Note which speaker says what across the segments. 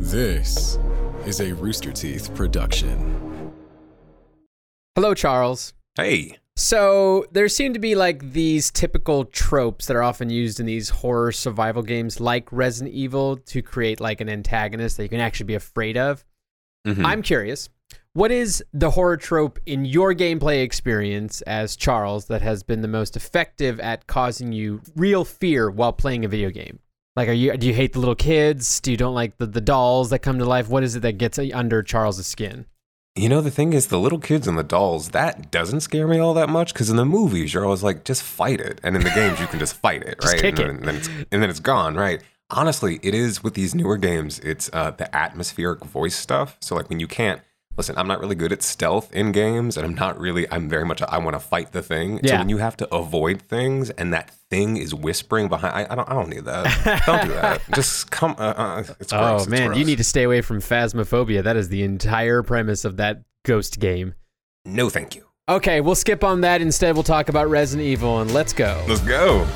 Speaker 1: This is a Rooster Teeth production.
Speaker 2: Hello, Charles.
Speaker 3: Hey.
Speaker 2: So there seem to be like these typical tropes that are often used in these horror survival games, like Resident Evil, to create like an antagonist that you can actually be afraid of.
Speaker 3: Mhm.
Speaker 2: I'm curious, what is the horror trope in your gameplay experience as Charles that has been the most effective at causing you real fear while playing a video game? Like, are you do you hate the little kids? Do you don't like the, the dolls that come to life? What is it that gets under Charles's skin?
Speaker 3: You know, the thing is, the little kids and the dolls, that doesn't scare me all that much because in the movies, you're always like, just fight it. And in the games, you can just fight it,
Speaker 2: Just
Speaker 3: right?
Speaker 2: kick
Speaker 3: and, then, then it's, and then it's gone, right? Honestly, it is with these newer games, it's uh, the atmospheric voice stuff. So, like, when you can't, listen, I'm not really good at stealth in games, and I'm not really, I'm very much, a, I want to fight the thing. So,
Speaker 2: Yeah.
Speaker 3: when you have to avoid things and that thing is whispering behind, I, I, don't, I don't need that. don't do that. Just come, uh, uh, it's gross.
Speaker 2: Oh man, you need to stay away from phasmophobia. That is the entire premise of that ghost game.
Speaker 3: No, thank you.
Speaker 2: Okay, we'll skip on that. Instead, we'll talk about Resident Evil and let's go.
Speaker 3: Let's go.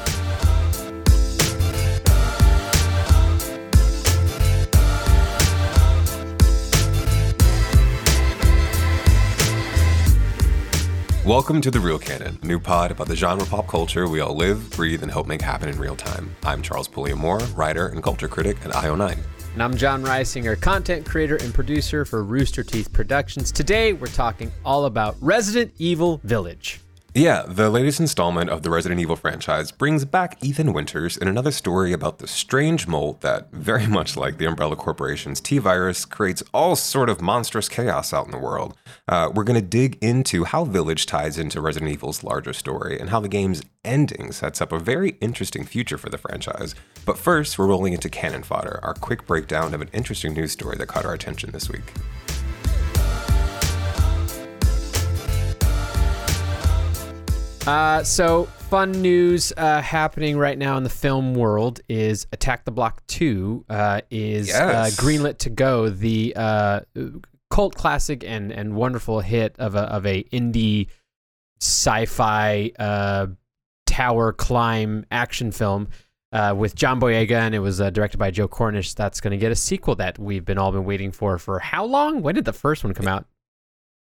Speaker 3: Welcome to The Real Canon, a new pod about the genre pop culture we all live, breathe, and hope make happen in real time. I'm Charles Pulliam-Moore, writer and culture critic at IO9.
Speaker 2: And I'm Jon Risinger, content creator and producer for Rooster Teeth Productions. Today, we're talking all about Resident Evil Village.
Speaker 3: Yeah, the latest installment of the Resident Evil franchise brings back Ethan Winters in another story about the strange mold that, very much like the Umbrella Corporation's T virus, creates all sort of monstrous chaos out in the world. Uh, we're going to dig into how Village ties into Resident Evil's larger story and how the game's ending sets up a very interesting future for the franchise. But first, we're rolling into Canon Fodder, our quick breakdown of an interesting news story that caught our attention this week.
Speaker 2: Uh, so, fun news uh, happening right now in the film world is Attack the Block 2 uh, is uh,
Speaker 3: Yes.
Speaker 2: greenlit to go. The uh, cult classic and, and wonderful hit of a, of a indie sci-fi uh, tower climb action film uh, with John Boyega, and it was uh, directed by Joe Cornish. That's going to get a sequel that we've been all been waiting for for how long? When did the first one come out?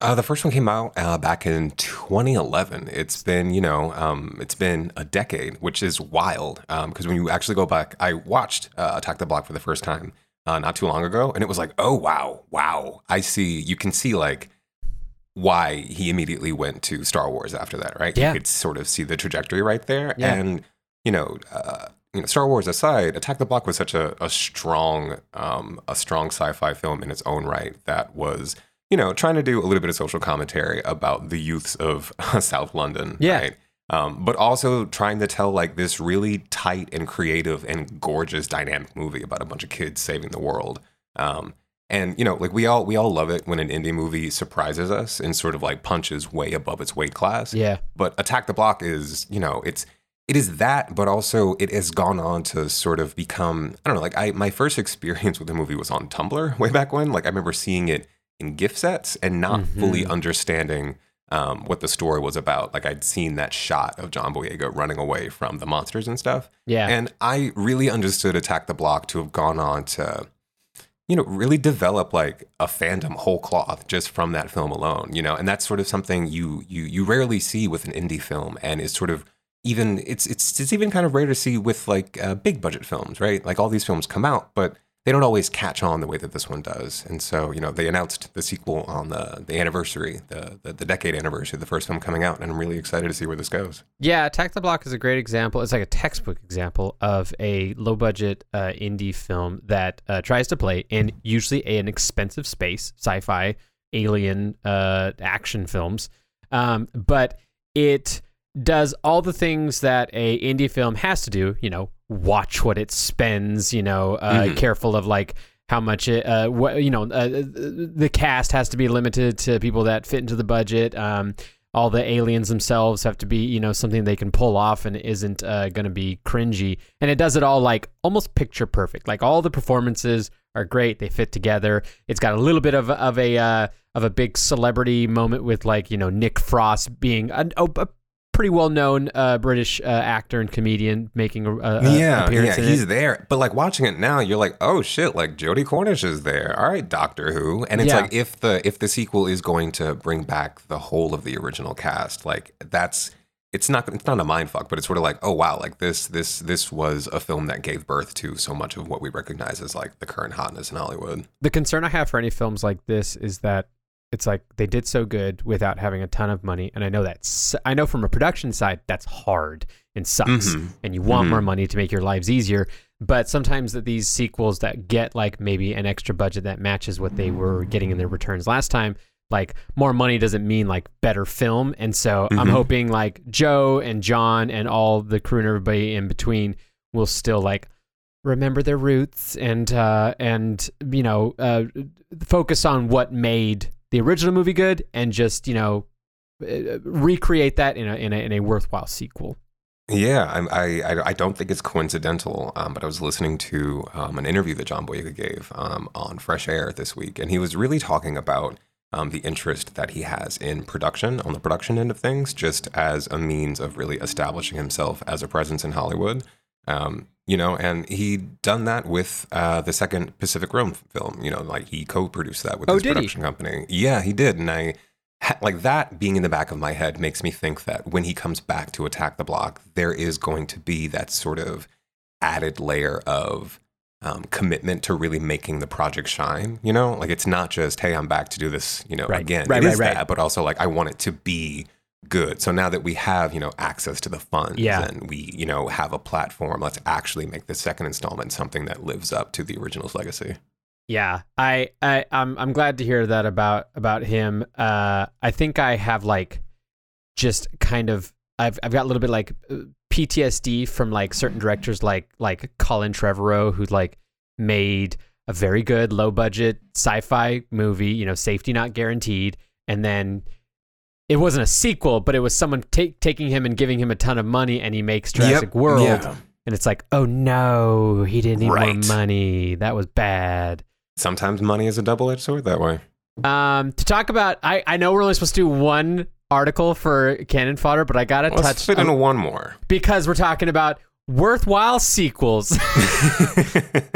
Speaker 3: Uh, the first one came out uh, back in 2011. It's been, you know, um, it's been a decade, which is wild. Because when you actually go back, I watched uh, Attack the Block for the first time uh, not too long ago, and it was like, oh wow, wow. I see. You can see like why he immediately went to Star Wars after that, right?
Speaker 2: Yeah.
Speaker 3: You could sort of see the trajectory right there,
Speaker 2: Yeah.
Speaker 3: and you know. Uh, you know, Star Wars aside, Attack the Block was such a, a strong, um, a strong sci-fi film in its own right that was you know, trying to do a little bit of social commentary about the youths of South London,
Speaker 2: Yeah.
Speaker 3: right? Um, but also trying to tell like this really tight and creative and gorgeous dynamic movie about a bunch of kids saving the world. Um, and you know, like we all we all love it when an indie movie surprises us and sort of like punches way above its weight class.
Speaker 2: Yeah.
Speaker 3: But Attack the Block is, you know, it's it is that, but also it has gone on to sort of become I don't know, like I my first experience with the movie was on Tumblr way back when. Like I remember seeing it in gift sets and not
Speaker 2: Mhm.
Speaker 3: fully understanding um, what the story was about. Like I'd seen that shot of John Boyega running away from the monsters and stuff.
Speaker 2: Yeah.
Speaker 3: And I really understood Attack the Block to have gone on to, you know, really develop like a fandom whole cloth just from that film alone, you know, and that's sort of something you you you rarely see with an indie film and is sort of even it's it's it's even kind of rare to see with like uh, big budget films, right? Like all these films come out, but they don't always catch on the way that this one does. And so, you know, they announced the sequel on the the anniversary, the the, the decade anniversary of the first film coming out, and I'm really excited to see where this goes.
Speaker 2: Yeah, Attack the Block is a great example. It's like a textbook example of a low budget uh, indie film that uh, tries to play in usually an expensive space, sci fi, alien uh, action films. Um, but it does all the things that a indie film has to do, you know, watch what it spends, you know, uh,
Speaker 3: Mhm.
Speaker 2: careful of like how much it, uh, what, you know, uh, the cast has to be limited to people that fit into the budget. Um, all the aliens themselves have to be, you know, something they can pull off and isn't uh, going to be cringy. And it does it all like almost picture perfect. Like all the performances are great; they fit together. It's got a little bit of of a uh, of a big celebrity moment with like you know Nick Frost being a, a pretty well known uh, British uh, actor and comedian making a, a
Speaker 3: yeah,
Speaker 2: appearance.
Speaker 3: yeah, he's
Speaker 2: it.
Speaker 3: there. But like watching it now, you're like, oh shit, like Jodie Cornish is there. All right, Doctor Who. And it's
Speaker 2: Yeah.
Speaker 3: like if the if the sequel is going to bring back the whole of the original cast, like that's it's not it's not a mind fuck, but it's sort of like, oh wow, like this this this was a film that gave birth to so much of what we recognize as like the current hotness in Hollywood.
Speaker 2: the concern I have for any films like this is that it's like they did so good without having a ton of money, and I know that's I know from a production side that's hard and sucks,
Speaker 3: Mhm.
Speaker 2: and you want
Speaker 3: Mhm.
Speaker 2: more money to make your lives easier. But sometimes that these sequels that get like maybe an extra budget that matches what they were getting in their returns last time, like more money doesn't mean like better film. And so I'm
Speaker 3: Mhm.
Speaker 2: hoping like Joe and John and all the crew and everybody in between will still like remember their roots and uh, and you know uh, focus on what made the original movie good and just you know uh, recreate that in a in a, in a worthwhile sequel.
Speaker 3: Yeah, I, I I don't think it's coincidental. Um, but I was listening to um, an interview that John Boyega gave um, on Fresh Air this week, and he was really talking about um, the interest that he has in production on the production end of things, just as a means of really establishing himself as a presence in Hollywood. Um, you know, and he'd done that with uh, the second Pacific Rim film. You know, like he co-produced that with
Speaker 2: Oh,
Speaker 3: his
Speaker 2: did he?
Speaker 3: production company. Yeah, he did, and I ha- like that being in the back of my head makes me think that when he comes back to attack the block, there is going to be that sort of added layer of um, commitment to really making the project shine. You know, like it's not just hey, I'm back to do this. You know,
Speaker 2: Right.
Speaker 3: again,
Speaker 2: Right,
Speaker 3: it
Speaker 2: right,
Speaker 3: is
Speaker 2: right.
Speaker 3: that, but also like I want it to be good. So now that we have you know access to the funds
Speaker 2: Yeah.
Speaker 3: and we you know have a platform, let's actually make the second installment something that lives up to the original's legacy.
Speaker 2: Yeah, I, I I'm I'm glad to hear that about about him. Uh, I think I have like just kind of I've I've got a little bit like PTSD from like certain directors like like Colin Trevorrow who like made a very good low budget sci-fi movie, you know, safety not guaranteed, and then it wasn't a sequel, but it was someone take, taking him and giving him a ton of money, and he makes Jurassic World,
Speaker 3: Yeah.
Speaker 2: and it's like, oh no, he didn't need
Speaker 3: Right.
Speaker 2: more money. That was bad.
Speaker 3: Sometimes money is a double-edged sword that way.
Speaker 2: Um, to talk about, I, I know we're only supposed to do one article for Canon Fodder, but I gotta
Speaker 3: Let's
Speaker 2: touch
Speaker 3: fit in one more.
Speaker 2: because we're talking about worthwhile sequels.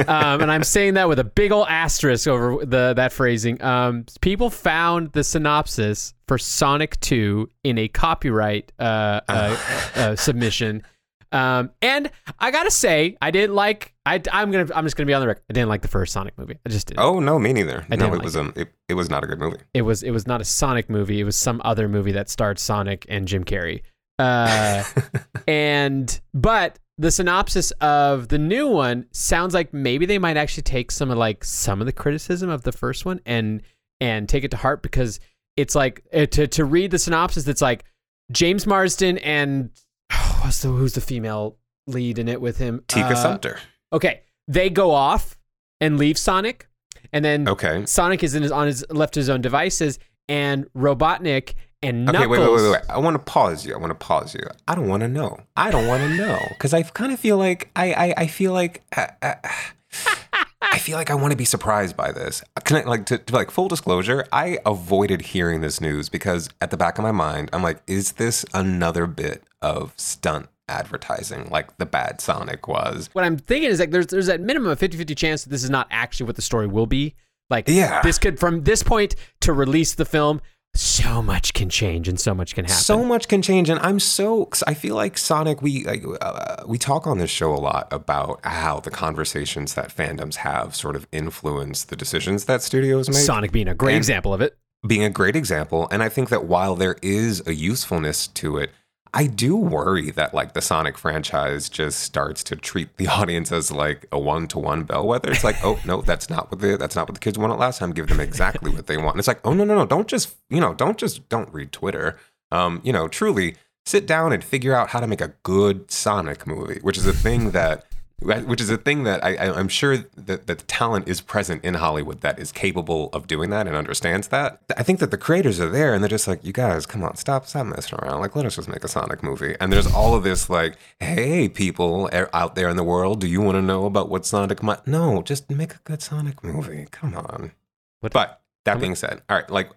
Speaker 2: um, and I'm saying that with a big old asterisk over the that phrasing. Um, people found the synopsis for Sonic 2 in a copyright uh, uh, uh, submission. Um, and I gotta say, I didn't like. I, I'm gonna. I'm just gonna be on the record. I didn't like the first Sonic movie. I just didn't.
Speaker 3: Oh no, me neither.
Speaker 2: I
Speaker 3: no, it
Speaker 2: like
Speaker 3: was um, it, it was not a good movie.
Speaker 2: it was it was not a Sonic movie. It was some other movie that starred Sonic and Jim Carrey. Uh, and but the synopsis of the new one sounds like maybe they might actually take some of like some of the criticism of the first one and and take it to heart because it's like uh, to to read the synopsis. It's like James Marsden and oh, what's the who's the female lead in it with him?
Speaker 3: Tika
Speaker 2: Uh,
Speaker 3: Sumpter.
Speaker 2: Okay, they go off and leave Sonic, and then
Speaker 3: Okay.
Speaker 2: Sonic is in his on his left his own devices, and Robotnik and
Speaker 3: Okay,
Speaker 2: Knuckles.
Speaker 3: wait, wait, wait, wait. I want to pause you. I want to pause you. I don't want to know. I don't want to know because I kind of feel like I, I, I feel like uh, uh, I feel like I want to be surprised by this. Can I like to, to like full disclosure? I avoided hearing this news because at the back of my mind, I'm like, is this another bit of stunt advertising like the bad Sonic was?
Speaker 2: What I'm thinking is like there's there's at minimum of 50-50 chance that this is not actually what the story will be. Like
Speaker 3: Yeah.
Speaker 2: this could from this point to release the film, so much can change and so much can happen.
Speaker 3: So much can change, and I'm so I feel like Sonic. We like uh, we talk on this show a lot about how the conversations that fandoms have sort of influence the decisions that studios make.
Speaker 2: Sonic being a great
Speaker 3: And-
Speaker 2: example of it.
Speaker 3: being a great example, and I think that while there is a usefulness to it, I do worry that like the Sonic franchise just starts to treat the audience as like a one to one bellwether. It's like, oh no, that's not what the that's not what the kids wanted last time. Give them exactly what they want. And it's like, oh no, no, no, don't just you know, don't just don't read Twitter. Um, you know, truly sit down and figure out how to make a good Sonic movie, which is a thing that which is a thing that I, I'm sure that, that the talent is present in Hollywood that is capable of doing that and understands that. I think that the creators are there and they're just like, you guys, come on, stop, stop messing around. Like, let us just make a Sonic movie. And there's all of this like, hey, people out there in the world, do you want to know about what Sonic might? No, just make a good Sonic movie. Come on.
Speaker 2: What-
Speaker 3: But that being said, all right, like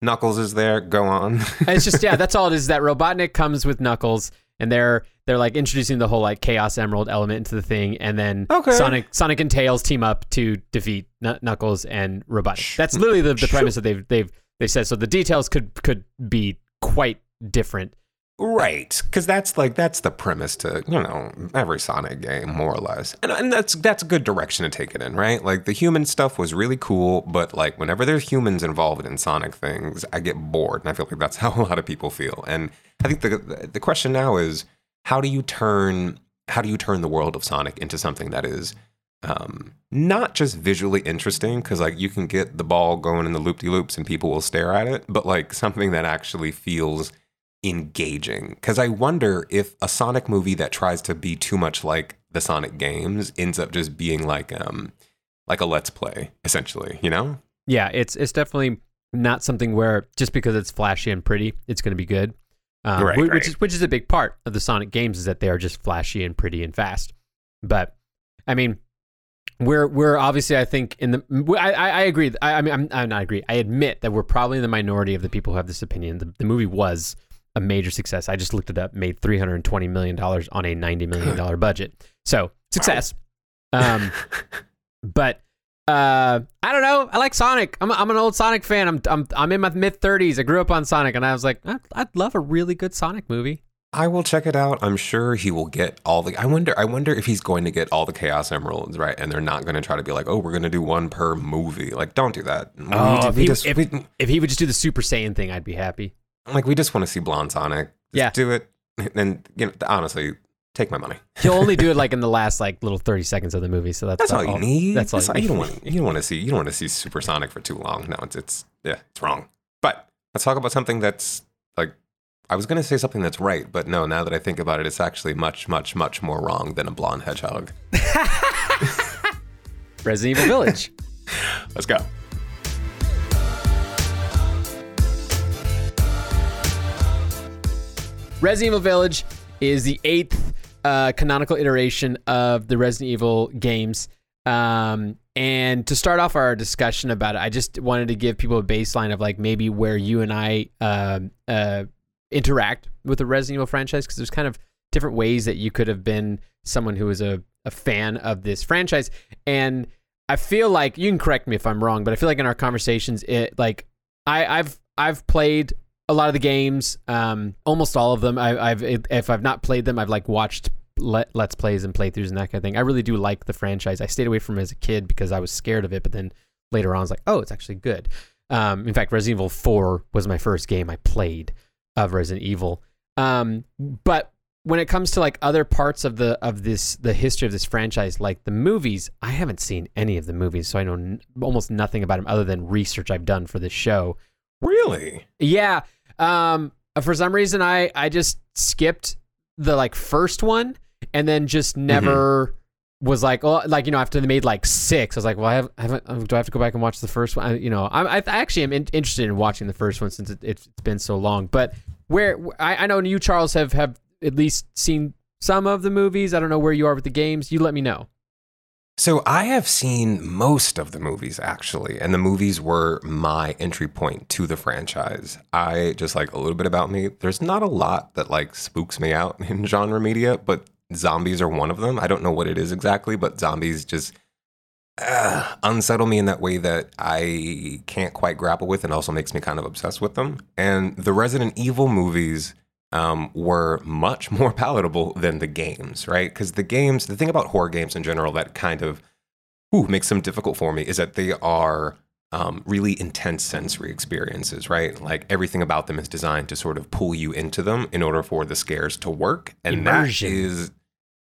Speaker 3: Knuckles is there. Go on.
Speaker 2: it's just yeah, that's all it is. That Robotnik comes with Knuckles, and they're they're like introducing the whole like Chaos Emerald element into the thing, and then
Speaker 3: Okay.
Speaker 2: Sonic Sonic and Tails team up to defeat Kn- Knuckles and Robotnik. That's literally the, the premise that they've they've they said. So the details could could be quite different.
Speaker 3: Right, because that's like that's the premise to you know every Sonic game, more or less, and and that's that's a good direction to take it in, right? Like the human stuff was really cool, but like whenever there's humans involved in Sonic things, I get bored, and I feel like that's how a lot of people feel. And I think the the question now is how do you turn how do you turn the world of Sonic into something that is um, not just visually interesting because like you can get the ball going in the loop de loops and people will stare at it, but like something that actually feels engaging. Because I wonder if a Sonic movie that tries to be too much like the Sonic games ends up just being like um like a let's play essentially, you know?
Speaker 2: Yeah, it's it's definitely not something where just because it's flashy and pretty, it's going to be good. Um,
Speaker 3: Right,
Speaker 2: whi-
Speaker 3: right.
Speaker 2: Which is which is a big part of the Sonic games is that they are just flashy and pretty and fast. But I mean, we're we're obviously I think in the I I, I agree. I, I mean I'm, I'm not agree. I admit that we're probably in the minority of the people who have this opinion. The, the movie was a major success. I just looked it up. Made 320 million dollars on a 90 million dollar budget. So success. Um, but uh, I don't know. I like Sonic. I'm, I'm an old Sonic fan. I'm I'm I'm in my mid 30s. I grew up on Sonic, and I was like, I'd, I'd love a really good Sonic movie.
Speaker 3: I will check it out. I'm sure he will get all the I wonder I wonder if he's going to get all the Chaos Emeralds, right? And they're not going to try to be like, "Oh, we're going to do one per movie." Like, don't do that.
Speaker 2: Oh, if he-
Speaker 3: just-
Speaker 2: if-
Speaker 3: we-
Speaker 2: If he would just do the Super Saiyan thing, I'd be happy.
Speaker 3: Like we just want to see blonde Sonic. Just
Speaker 2: Yeah.
Speaker 3: do it. And you know, honestly, take my money.
Speaker 2: He'll only do it like in the last like little 30 seconds of the movie. So that's,
Speaker 3: That's all you need.
Speaker 2: That's all you
Speaker 3: you don't
Speaker 2: need.
Speaker 3: want. You don't want to see. You don't want to see Supersonic for too long. No, it's it's yeah, it's wrong. But let's talk about something that's like I was going to say something that's right, but no. Now that I think about it, it's actually much, much, much more wrong than a blonde hedgehog.
Speaker 2: Resident Evil Village.
Speaker 3: Let's go.
Speaker 2: Resident Evil Village is the eighth uh, canonical iteration of the Resident Evil games. Um, and to start off our discussion about it, I just wanted to give people a baseline of like maybe where you and I um uh, interact with the Resident Evil franchise because there's kind of different ways that you could have been someone who was a, a fan of this franchise. And I feel like you can correct me if I'm wrong, but I feel like in our conversations, it like I, I've I've played a lot of the games, um, almost all of them. I, I've if I've not played them, I've like watched let, let's plays and playthroughs and that kind of thing. I really do like the franchise. I stayed away from it as a kid because I was scared of it, but then later on, I was like, oh, it's actually good. Um, in fact, Resident Evil Four was my first game I played of Resident Evil. Um, but when it comes to like other parts of the of this the history of this franchise, like the movies, I haven't seen any of the movies, so I know n- almost nothing about them other than research I've done for this show.
Speaker 3: Really?
Speaker 2: Yeah. Um, for some reason, I I just skipped the like first one, and then just never was like, oh, like you know, after they made like six, I was like, well, I, have, I haven't. Do I have to go back and watch the first one? I, you know, I'm, I, I actually am in, interested in watching the first one since it, it's been so long. But where I, I know you, Charles, have have at least seen some of the movies. I don't know where you are with the games. You let me know.
Speaker 3: So I have seen most of the movies actually, and the movies were my entry point to the franchise. I just like a little bit about me. There's not a lot that like spooks me out in genre media, but zombies are one of them. I don't know what it is exactly, but zombies just uh, unsettle me in that way that I can't quite grapple with, and also makes me kind of obsessed with them. And the Resident Evil movies um, were much more palatable than the games, right? Because the games, the thing about horror games in general that kind of ooh, makes them difficult for me is that they are um, really intense sensory experiences, right? Like everything about them is designed to sort of pull you into them in order for the scares to work. And
Speaker 2: Immersion.
Speaker 3: that is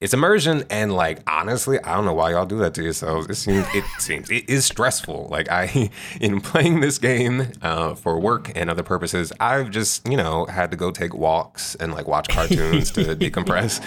Speaker 3: it's immersion and like honestly i don't know why y'all do that to yourselves it seems it seems it is stressful like i in playing this game uh, for work and other purposes i've just you know had to go take walks and like watch cartoons to decompress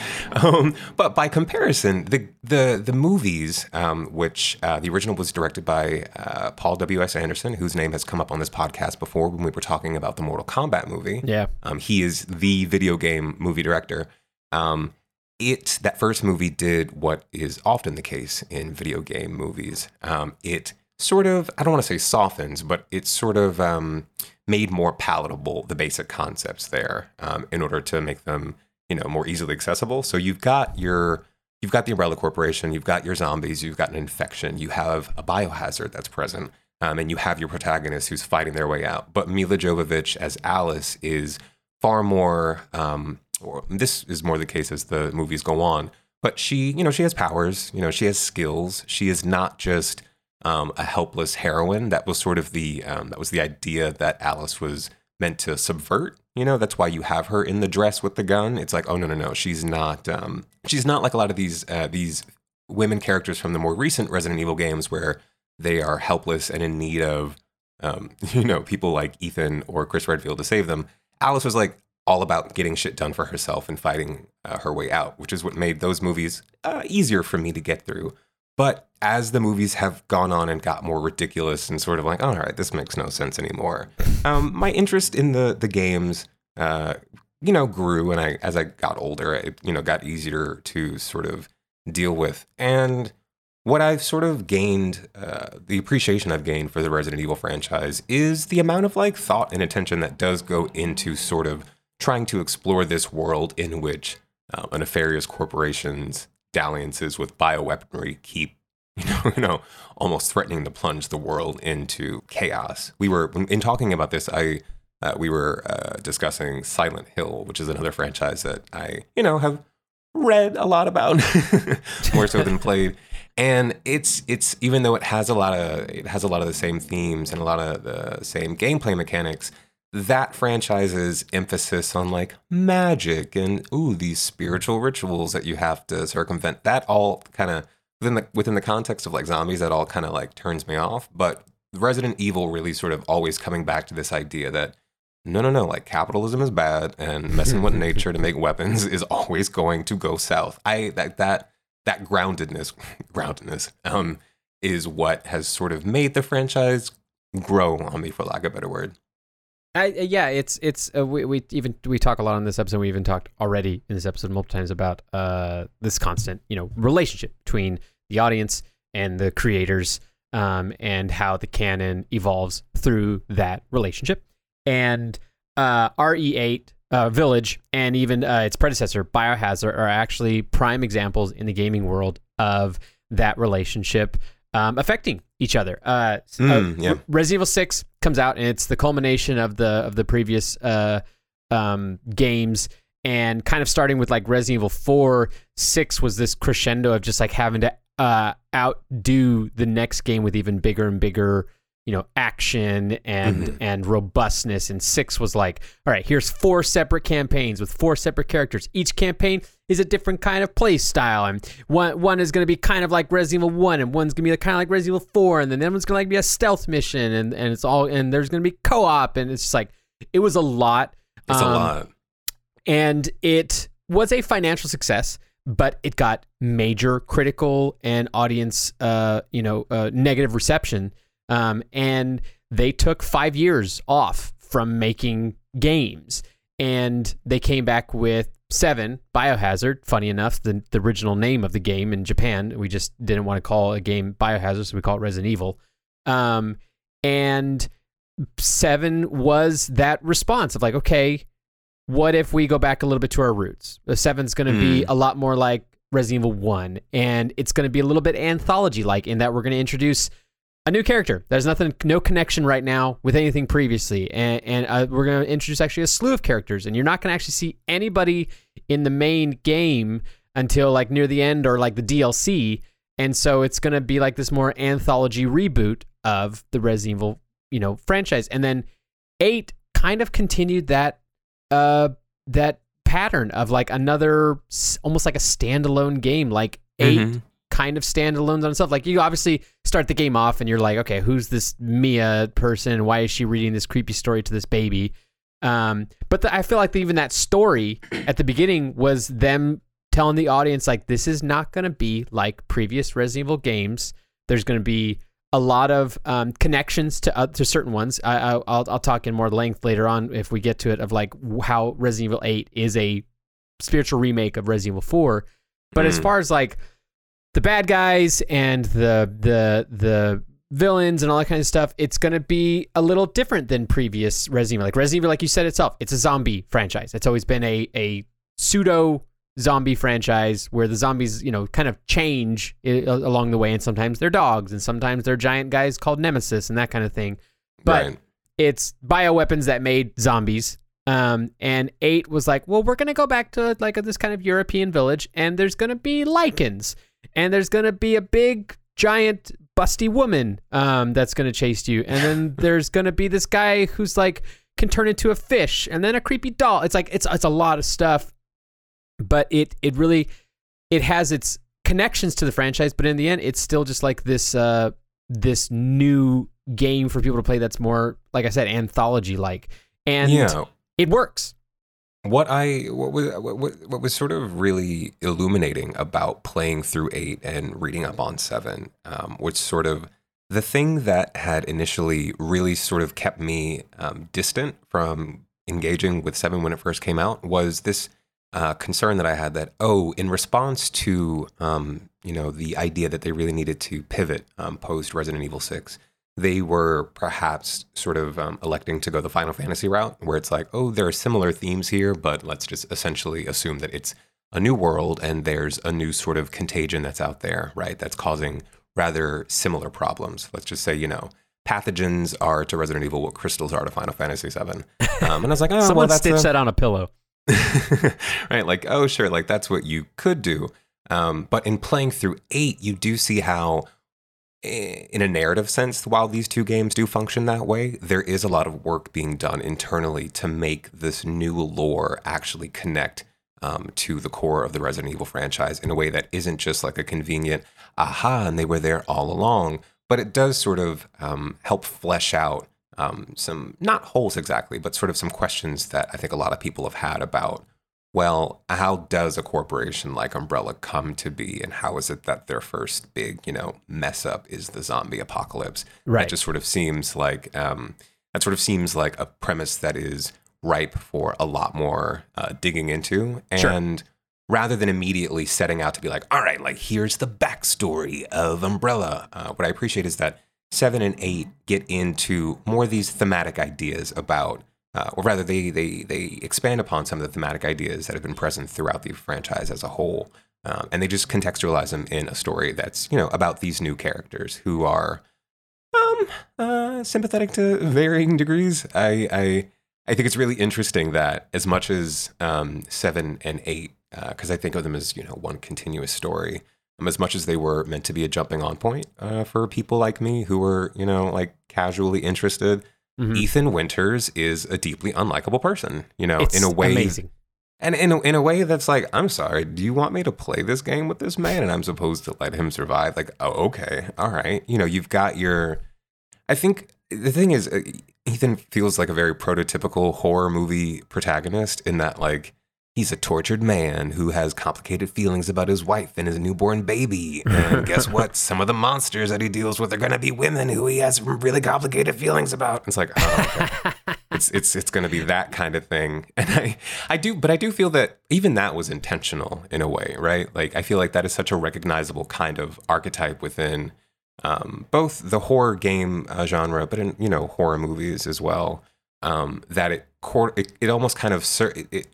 Speaker 3: um, but by comparison the the the movies um, which uh, the original was directed by uh, paul w.s anderson whose name has come up on this podcast before when we were talking about the mortal kombat movie
Speaker 2: Yeah.
Speaker 3: um, he is the video game movie director. Um, it that first movie did what is often the case in video game movies. Um, it sort of I don't want to say softens, but it sort of um, made more palatable the basic concepts there um, in order to make them you know more easily accessible. So you've got your you've got the Umbrella Corporation, you've got your zombies, you've got an infection, you have a biohazard that's present, um, and you have your protagonist who's fighting their way out. But Milla Jovovich as Alice is far more. Um, or this is more the case as the movies go on. But she, you know, she has powers. You know, she has skills. She is not just um, a helpless heroine. That was sort of the um, that was the idea that Alice was meant to subvert. You know, that's why you have her in the dress with the gun. It's like, oh no, no, no, she's not. Um, she's not like a lot of these uh, these women characters from the more recent Resident Evil games where they are helpless and in need of, um, you know, people like Ethan or Chris Redfield to save them. Alice was like all about getting shit done for herself and fighting uh, her way out, which is what made those movies uh, easier for me to get through. But as the movies have gone on and got more ridiculous and sort of like, all right, this makes no sense anymore, um, my interest in the the games, uh, you know, grew, and I as I got older, it you know got easier to sort of deal with. And what I've sort of gained, uh, the appreciation I've gained for the Resident Evil franchise is the amount of like thought and attention that does go into sort of trying to explore this world in which uh, a nefarious corporation's dalliances with bioweaponry keep you know, you know, almost threatening to plunge the world into chaos. We were in talking about this. I uh, we were uh, discussing Silent Hill, which is another franchise that I you know have read a lot about, more so than played. And it's it's even though it has a lot of it has a lot of the same themes and a lot of the same gameplay mechanics that franchise's emphasis on like magic and ooh these spiritual rituals that you have to circumvent that all kind of within the within the context of like zombies that all kind of like turns me off. But resident evil really sort of always coming back to this idea that no no no like capitalism is bad and messing with nature to make weapons is always going to go south. I that that that groundedness groundedness um is what has sort of made the franchise grow on me for lack of a better word
Speaker 2: I, uh, yeah, it's it's uh, we, we even we talk a lot on this episode. We even talked already in this episode multiple times about uh, this constant you know relationship between the audience and the creators, um, and how the canon evolves through that relationship. And uh, RE8 uh, Village and even uh, its predecessor Biohazard are actually prime examples in the gaming world of that relationship um, affecting each other. Uh,
Speaker 3: mm, yeah.
Speaker 2: Resident Evil Six comes out, and it's the culmination of the of the previous uh, um, games, and kind of starting with like Resident Evil Four. Six was this crescendo of just like having to uh, outdo the next game with even bigger and bigger you know action and mm-hmm. and robustness and 6 was like all right here's four separate campaigns with four separate characters each campaign is a different kind of play style. And one one is going to be kind of like Resident Evil 1 and one's going to be kind of like Resident Evil 4 and then that one's going to like be a stealth mission and and it's all and there's going to be co-op and it's just like it was a lot.
Speaker 3: It's um, a lot.
Speaker 2: and it was a financial success but it got major critical and audience uh you know uh, negative reception. Um, and they took five years off from making games. And they came back with Seven Biohazard. Funny enough, the, the original name of the game in Japan, we just didn't want to call a game Biohazard, so we call it Resident Evil. Um, and Seven was that response of like, okay, what if we go back a little bit to our roots? Seven's going to mm. be hmm. a lot more like Resident Evil 1, and it's going to be a little bit anthology like in that we're going to introduce a new character. There's nothing, no connection right now with anything previously, and, and uh, we're going to introduce actually a slew of characters, and you're not going to actually see anybody in the main game until like near the end or like the DLC, and so it's going to be like this more anthology reboot of the Resident Evil, you know, franchise, and then eight kind of continued that, uh, that pattern of like another almost like a standalone game, like 8 mm-hmm kind of standalones on itself. Like you obviously start the game off and you're like, okay, who's this Mia person? Why is she reading this creepy story to this baby? Um, but the, I feel like even that story at the beginning was them telling the audience like this is not going to be like previous Resident Evil games. There's going to be a lot of um, connections to uh, to certain ones. I, will I'll talk in more length later on if we get to it of like how Resident Evil 8 is a spiritual remake of Resident Evil 4. But mm. as far as like the bad guys and the the the villains and all that kind of stuff, it's going to be a little different than previous Resident Evil. Like Resident Evil, like you said itself, it's a zombie franchise. It's always been a a pseudo zombie franchise where the zombies, you know, kind of change along the way, and sometimes they're dogs, and sometimes they're giant guys called Nemesis and that kind of thing. But
Speaker 3: right.
Speaker 2: it's bioweapons that made zombies. Um, and eight was like, well, we're gonna go back to like this kind of European village, and there's gonna be lycans, and there's gonna be a big giant busty woman um, that's gonna chase you, and then there's gonna be this guy who's like can turn into a fish, and then a creepy doll. It's like it's it's a lot of stuff, but it it really it has its connections to the franchise, but in the end, it's still just like this uh this new game for people to play that's more like I said anthology like, and
Speaker 3: yeah.
Speaker 2: it works.
Speaker 3: What I what was what, what was sort of really illuminating about playing through eight and reading up on seven um, was sort of the thing that had initially really sort of kept me um, distant from engaging with seven when it first came out was this uh, concern that I had that oh in response to um, you know the idea that they really needed to pivot um, post Resident Evil six they were perhaps sort of um, electing to go the Final Fantasy route, where it's like, oh, there are similar themes here, but let's just essentially assume that it's a new world and there's a new sort of contagion that's out there, right? That's causing rather similar problems. Let's just say, you know, pathogens are to Resident Evil what crystals are to Final Fantasy VII. Um, and I was like, oh,
Speaker 2: Someone
Speaker 3: well, that's
Speaker 2: stitched
Speaker 3: a-
Speaker 2: that on a pillow.
Speaker 3: right? Like, oh, sure, like that's what you could do. Um, but in playing through eight, you do see how, in a narrative sense, while these two games do function that way, there is a lot of work being done internally to make this new lore actually connect um, to the core of the Resident Evil franchise in a way that isn't just like a convenient aha, and they were there all along, but it does sort of um, help flesh out um, some not holes exactly, but sort of some questions that I think a lot of people have had about. Well, how does a corporation like Umbrella come to be, and how is it that their first big, you know, mess up is the zombie apocalypse?
Speaker 2: Right.
Speaker 3: That just sort of seems like um, that sort of seems like a premise that is ripe for a lot more uh, digging into,
Speaker 2: Sure.
Speaker 3: and rather than immediately setting out to be like, all right, like here's the backstory of Umbrella. Uh, what I appreciate is that seven and eight get into more of these thematic ideas about, uh, or rather, they they they expand upon some of the thematic ideas that have been present throughout the franchise as a whole, um, and they just contextualize them in a story that's you know about these new characters who are um uh, sympathetic to varying degrees. I I I think it's really interesting that as much as um, seven and eight, because I think of them as you know one continuous story. Um, as much as they were meant to be a jumping on point uh, for people like me who were you know like casually interested,
Speaker 2: Mhm.
Speaker 3: Ethan Winters is a deeply unlikable person. You know,
Speaker 2: It's
Speaker 3: in a way,
Speaker 2: amazing.
Speaker 3: and in a, in a way that's like, I'm sorry, do you want me to play this game with this man and I'm supposed to let him survive? Like, oh, okay, all right. You know, you've got your. I think the thing is, uh, Ethan feels like a very prototypical horror movie protagonist in that, like, he's a tortured man who has complicated feelings about his wife and his newborn baby. And guess what? Some of the monsters that he deals with are going to be women who he has really complicated feelings about. It's like, oh, okay it's it's it's going to be that kind of thing and i i do but i do feel that even that was intentional in a way right like i feel like that is such a recognizable kind of archetype within um, both the horror game uh, genre but in you know horror movies as well um, that it, it it almost kind of it, it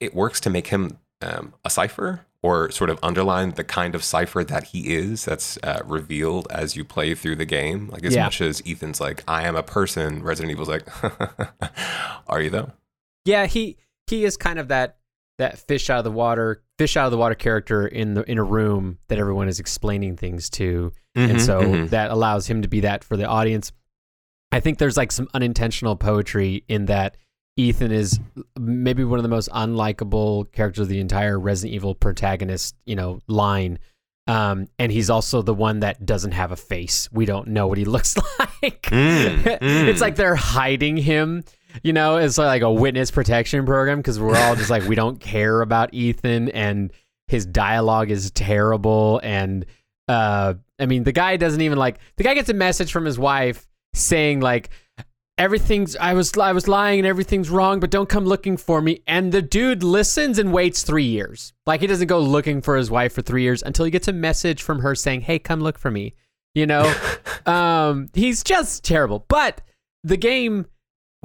Speaker 3: it works to make him um, a cipher or sort of underline the kind of cipher that he is that's uh, revealed as you play through the game like as
Speaker 2: Yeah.
Speaker 3: much as ethan's like i am a person resident evil's like are you though
Speaker 2: Yeah, he he is kind of that that fish out of the water, fish out of the water character in the in a room that everyone is explaining things to, and
Speaker 3: Mhm,
Speaker 2: so
Speaker 3: mhm.
Speaker 2: that allows him to be that for the audience. I think there's like some unintentional poetry in that Ethan is maybe one of the most unlikable characters of the entire Resident Evil protagonist, you know, line. Um, and he's also the one that doesn't have a face. We don't know what he looks like.
Speaker 3: Mm, mm.
Speaker 2: It's like they're hiding him, you know, it's like a witness protection program because we're all just like, we don't care about Ethan and his dialogue is terrible. And, uh, I mean, the guy doesn't even like, the guy gets a message from his wife saying, like, everything's I was I was lying and everything's wrong, but don't come looking for me. And the dude listens and waits three years. Like he doesn't go looking for his wife for three years until he gets a message from her saying, "Hey, come look for me." You know, um, he's just terrible. But the game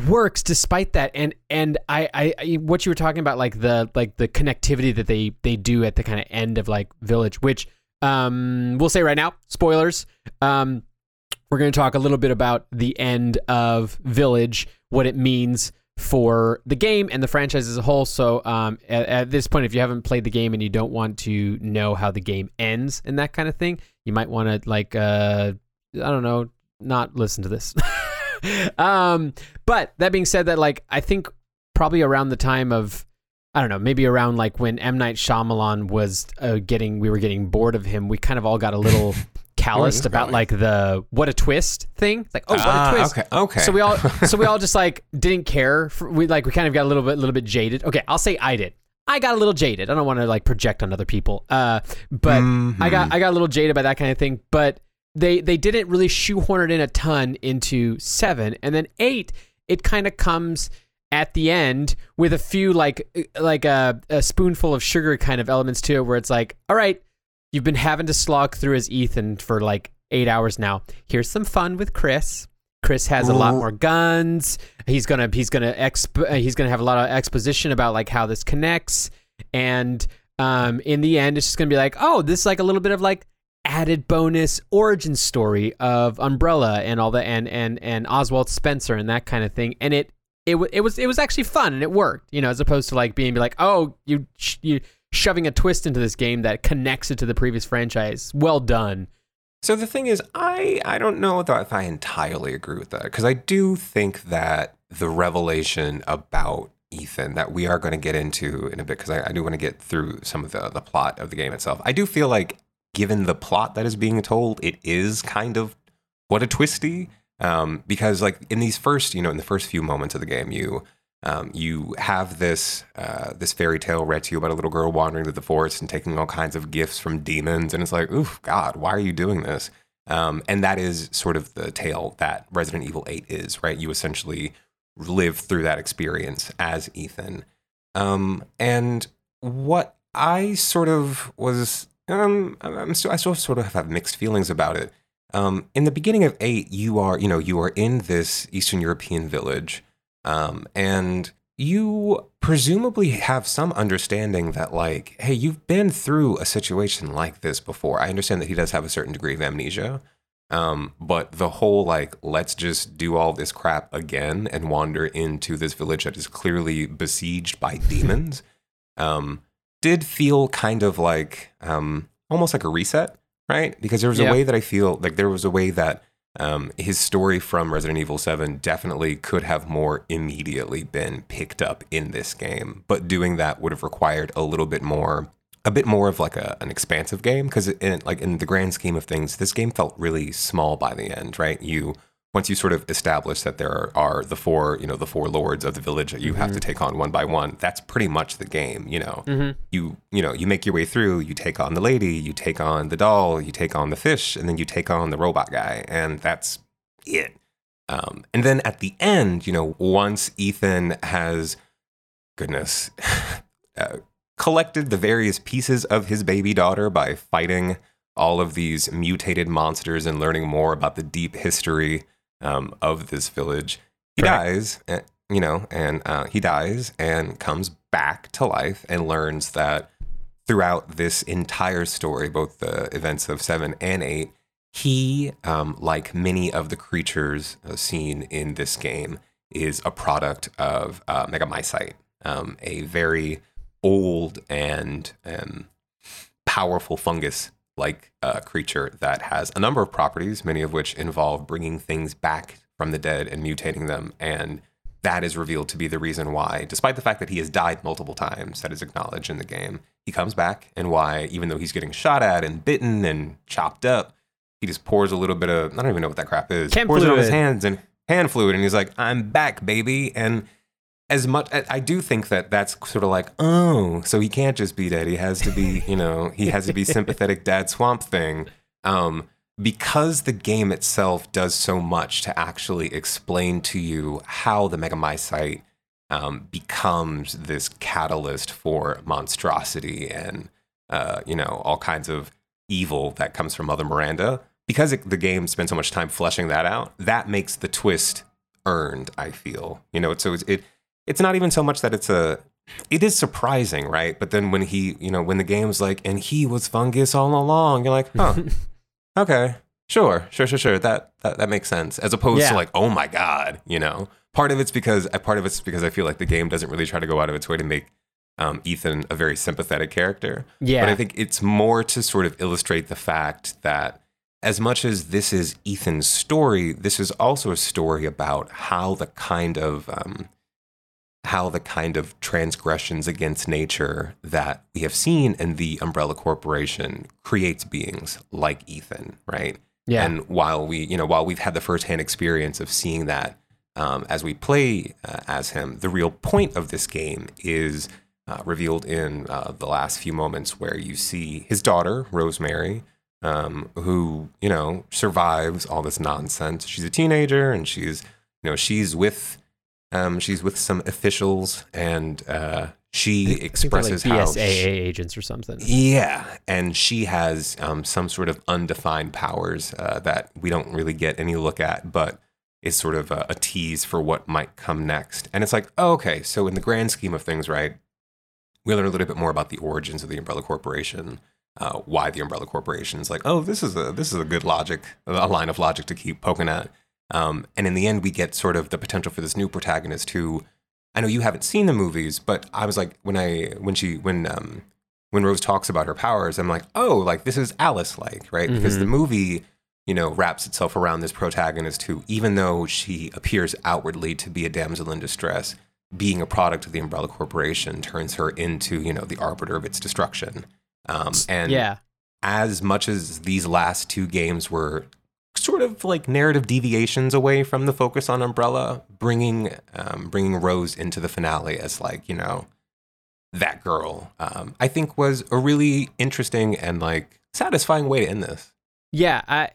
Speaker 2: works despite that and and I, I I what you were talking about like the like the connectivity that they they do at the kind of end of like village which um we'll say right now spoilers um we're going to talk a little bit about the end of village what it means for the game and the franchise as a whole so um at, at this point if you haven't played the game and you don't want to know how the game ends and that kind of thing you might want to like uh i don't know not listen to this um, but that being said, that like I think probably around the time of I don't know, maybe around like when M Night Shyamalan was uh, getting, we were getting bored of him. We kind of all got a little calloused about like the what a twist thing. Like oh, what
Speaker 3: Ah,
Speaker 2: a twist.
Speaker 3: okay, okay.
Speaker 2: So we all, so we all just like didn't care. For, we like we kind of got a little bit, little bit jaded. Okay, I'll say I did. I got a little jaded. I don't want to like project on other people. Uh, but I got I got a little jaded by that kind of thing. But they they didn't really shoehorn it in a ton into seven, and then eight. It kind of comes at the end with a few like like a, a spoonful of sugar kind of elements to it, where it's like, all right, you've been having to slog through as Ethan for like eight hours now. Here's some fun with Chris. Chris has a lot more guns. He's gonna he's gonna exp- uh, he's gonna have a lot of exposition about like how this connects, and um, in the end, it's just gonna be like, oh, this is like a little bit of like added bonus origin story of Umbrella and all the and and and Oswald Spencer and that kind of thing, and it it wa- it was it was actually fun and it worked, you know, as opposed to like being like, oh, you sh- you shoving a twist into this game that connects it to the previous franchise. Well done.
Speaker 3: So the thing is, I I don't know if I entirely agree with that because I do think that the revelation about Ethan that we are going to get into in a bit because I, I do want to get through some of the the plot of the game itself. I do feel like given the plot that is being told, it is kind of what a twisty um, because like in these first you know in the first few moments of the game you um, you have this uh, this fairy tale read to you about a little girl wandering through the forest and taking all kinds of gifts from demons, and it's like, oof, God, why are you doing this? Um, and that is sort of the tale that Resident Evil Eight is, right? You essentially live through that experience as Ethan. Um, and what I sort of was, um, I'm still, I still sort of have mixed feelings about it. Um, in the beginning of eight, you are, you know, you are in this Eastern European village, um, and you presumably have some understanding that, like, hey, you've been through a situation like this before. I understand that he does have a certain degree of amnesia, um, but the whole like, let's just do all this crap again and wander into this village that is clearly besieged by demons, um, did feel kind of like um, almost like a reset, right? Because there was
Speaker 2: Yeah.
Speaker 3: a way that I feel like there was a way that um, his story from Resident Evil 7 definitely could have more immediately been picked up in this game, but doing that would have required a little bit more a bit more of like a, an expansive game because in like in the grand scheme of things this game felt really small by the end right? You once you sort of establish that there are, are the four you know the four lords of the village that you have to take on one by one that's pretty much the game you know. You you know you make your way through you take on the lady you take on the doll you take on the fish and then you take on the robot guy and that's it. Um, and then at the end you know once ethan has goodness uh, collected the various pieces of his baby daughter by fighting all of these mutated monsters and learning more about the deep history um, of this village. He
Speaker 2: Correct.
Speaker 3: dies, uh, you know, and uh, he dies and comes back to life and learns that throughout this entire story, both the events of seven and eight, he, um, like many of the creatures uh, seen in this game, is a product of uh, Megamycete, um, a very old and um, powerful fungus like uh, creature that has a number of properties, many of which involve bringing things back from the dead and mutating them. And that is revealed to be the reason why, despite the fact that he has died multiple times, that is acknowledged in the game, he comes back. And why, even though he's getting shot at and bitten and chopped up, he just pours a little bit of, I don't even know what that crap is.
Speaker 2: Chem
Speaker 3: pours it on his hands and hand fluid. And he's like, I'm back, baby. And as much I- do think that that's sort of like oh so he can't just be dead he has to be you know he has to be sympathetic dad swamp thing um because the game itself does so much to actually explain to you how the megamycete um, becomes this catalyst for monstrosity and uh, you know all kinds of evil that comes from Mother Miranda. because it, the game spends so much time fleshing that out, that makes the twist earned. I feel, you know, so it's, it it's not even so much that it's a it is surprising, right? But then when he, you know, when the game's like, and he was fungus all along, you're like, huh, okay, sure, sure, sure, sure. That that, that makes sense. As opposed
Speaker 2: Yeah.
Speaker 3: to like, oh my god, you know. Part of it's because part of it's because I feel like the game doesn't really try to go out of its way to make um, Ethan a very sympathetic character.
Speaker 2: Yeah.
Speaker 3: But I think it's more to sort of illustrate the fact that as much as this is Ethan's story, this is also a story about how the kind of um, how the kind of transgressions against nature that we have seen in the Umbrella Corporation creates beings like Ethan, right?
Speaker 2: Yeah.
Speaker 3: And while we, you know, while we've had the firsthand experience of seeing that um, as we play uh, as him, the real point of this game is uh, revealed in uh, the last few moments where you see his daughter, Rosemary, um, who, you know, survives all this nonsense. She's a teenager and she's, you know, she's with, um, she's with some officials and uh, she
Speaker 2: I think they're,
Speaker 3: expresses
Speaker 2: like
Speaker 3: how
Speaker 2: BSAA
Speaker 3: she-
Speaker 2: agents or something.
Speaker 3: yeah, and she has um, some sort of undefined powers uh, that we don't really get any look at, but is sort of a, a tease for what might come next. And it's like, oh, okay, so in the grand scheme of things, right, we learn a little bit more about the origins of the Umbrella Corporation, uh, why the Umbrella Corporation is like, oh, this is a this is a good logic, a line of logic to keep poking at. Um, and in the end, we get sort of the potential for this new protagonist who I know you haven't seen the movies, but I was like when I when she when um when Rose talks about her powers, I'm like, oh, like this is Alice like, right? Because the movie, you know, wraps itself around this protagonist who, even though she appears outwardly to be a damsel in distress, being a product of the Umbrella Corporation turns her into, you know, the arbiter of its destruction. Um, and
Speaker 2: yeah.
Speaker 3: as much as these last two games were sort of like narrative deviations away from the focus on Umbrella, bringing um, bringing Rose into the finale as like you know that girl, um, I think was a really interesting and like satisfying way to end this.
Speaker 2: Yeah, I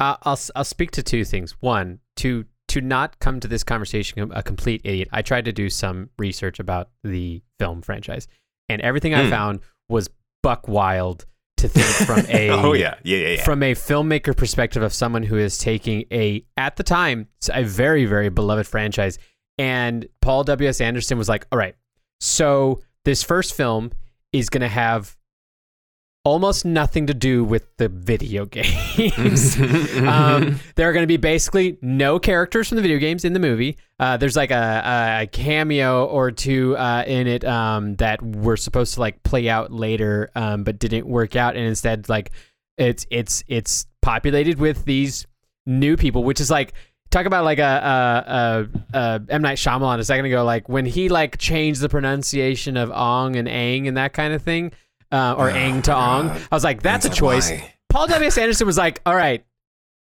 Speaker 2: I'll I'll speak to two things. One, to to not come to this conversation a complete idiot. I tried to do some research about the film franchise, and everything I
Speaker 3: Hmm.
Speaker 2: found was buck wild to think from a
Speaker 3: oh yeah, yeah, yeah, yeah.
Speaker 2: from a filmmaker perspective of someone who is taking a at the time a very very beloved franchise and Paul W.S. Anderson was like all right so this first film is going to have almost nothing to do with the video games um, there are going to be basically no characters from the video games in the movie. Uh, there's like a, a cameo or two uh, in it um, that were supposed to like play out later, um, but didn't work out, and instead like it's it's it's populated with these new people, which is like talk about like a, a, a, a M Night Shyamalan a second ago, like when he like changed the pronunciation of Ong and Aang and that kind of thing, uh, or
Speaker 3: Oh,
Speaker 2: Aang to Ong.
Speaker 3: God.
Speaker 2: I was like, that's a choice. Paul W.S. Anderson was like, all right,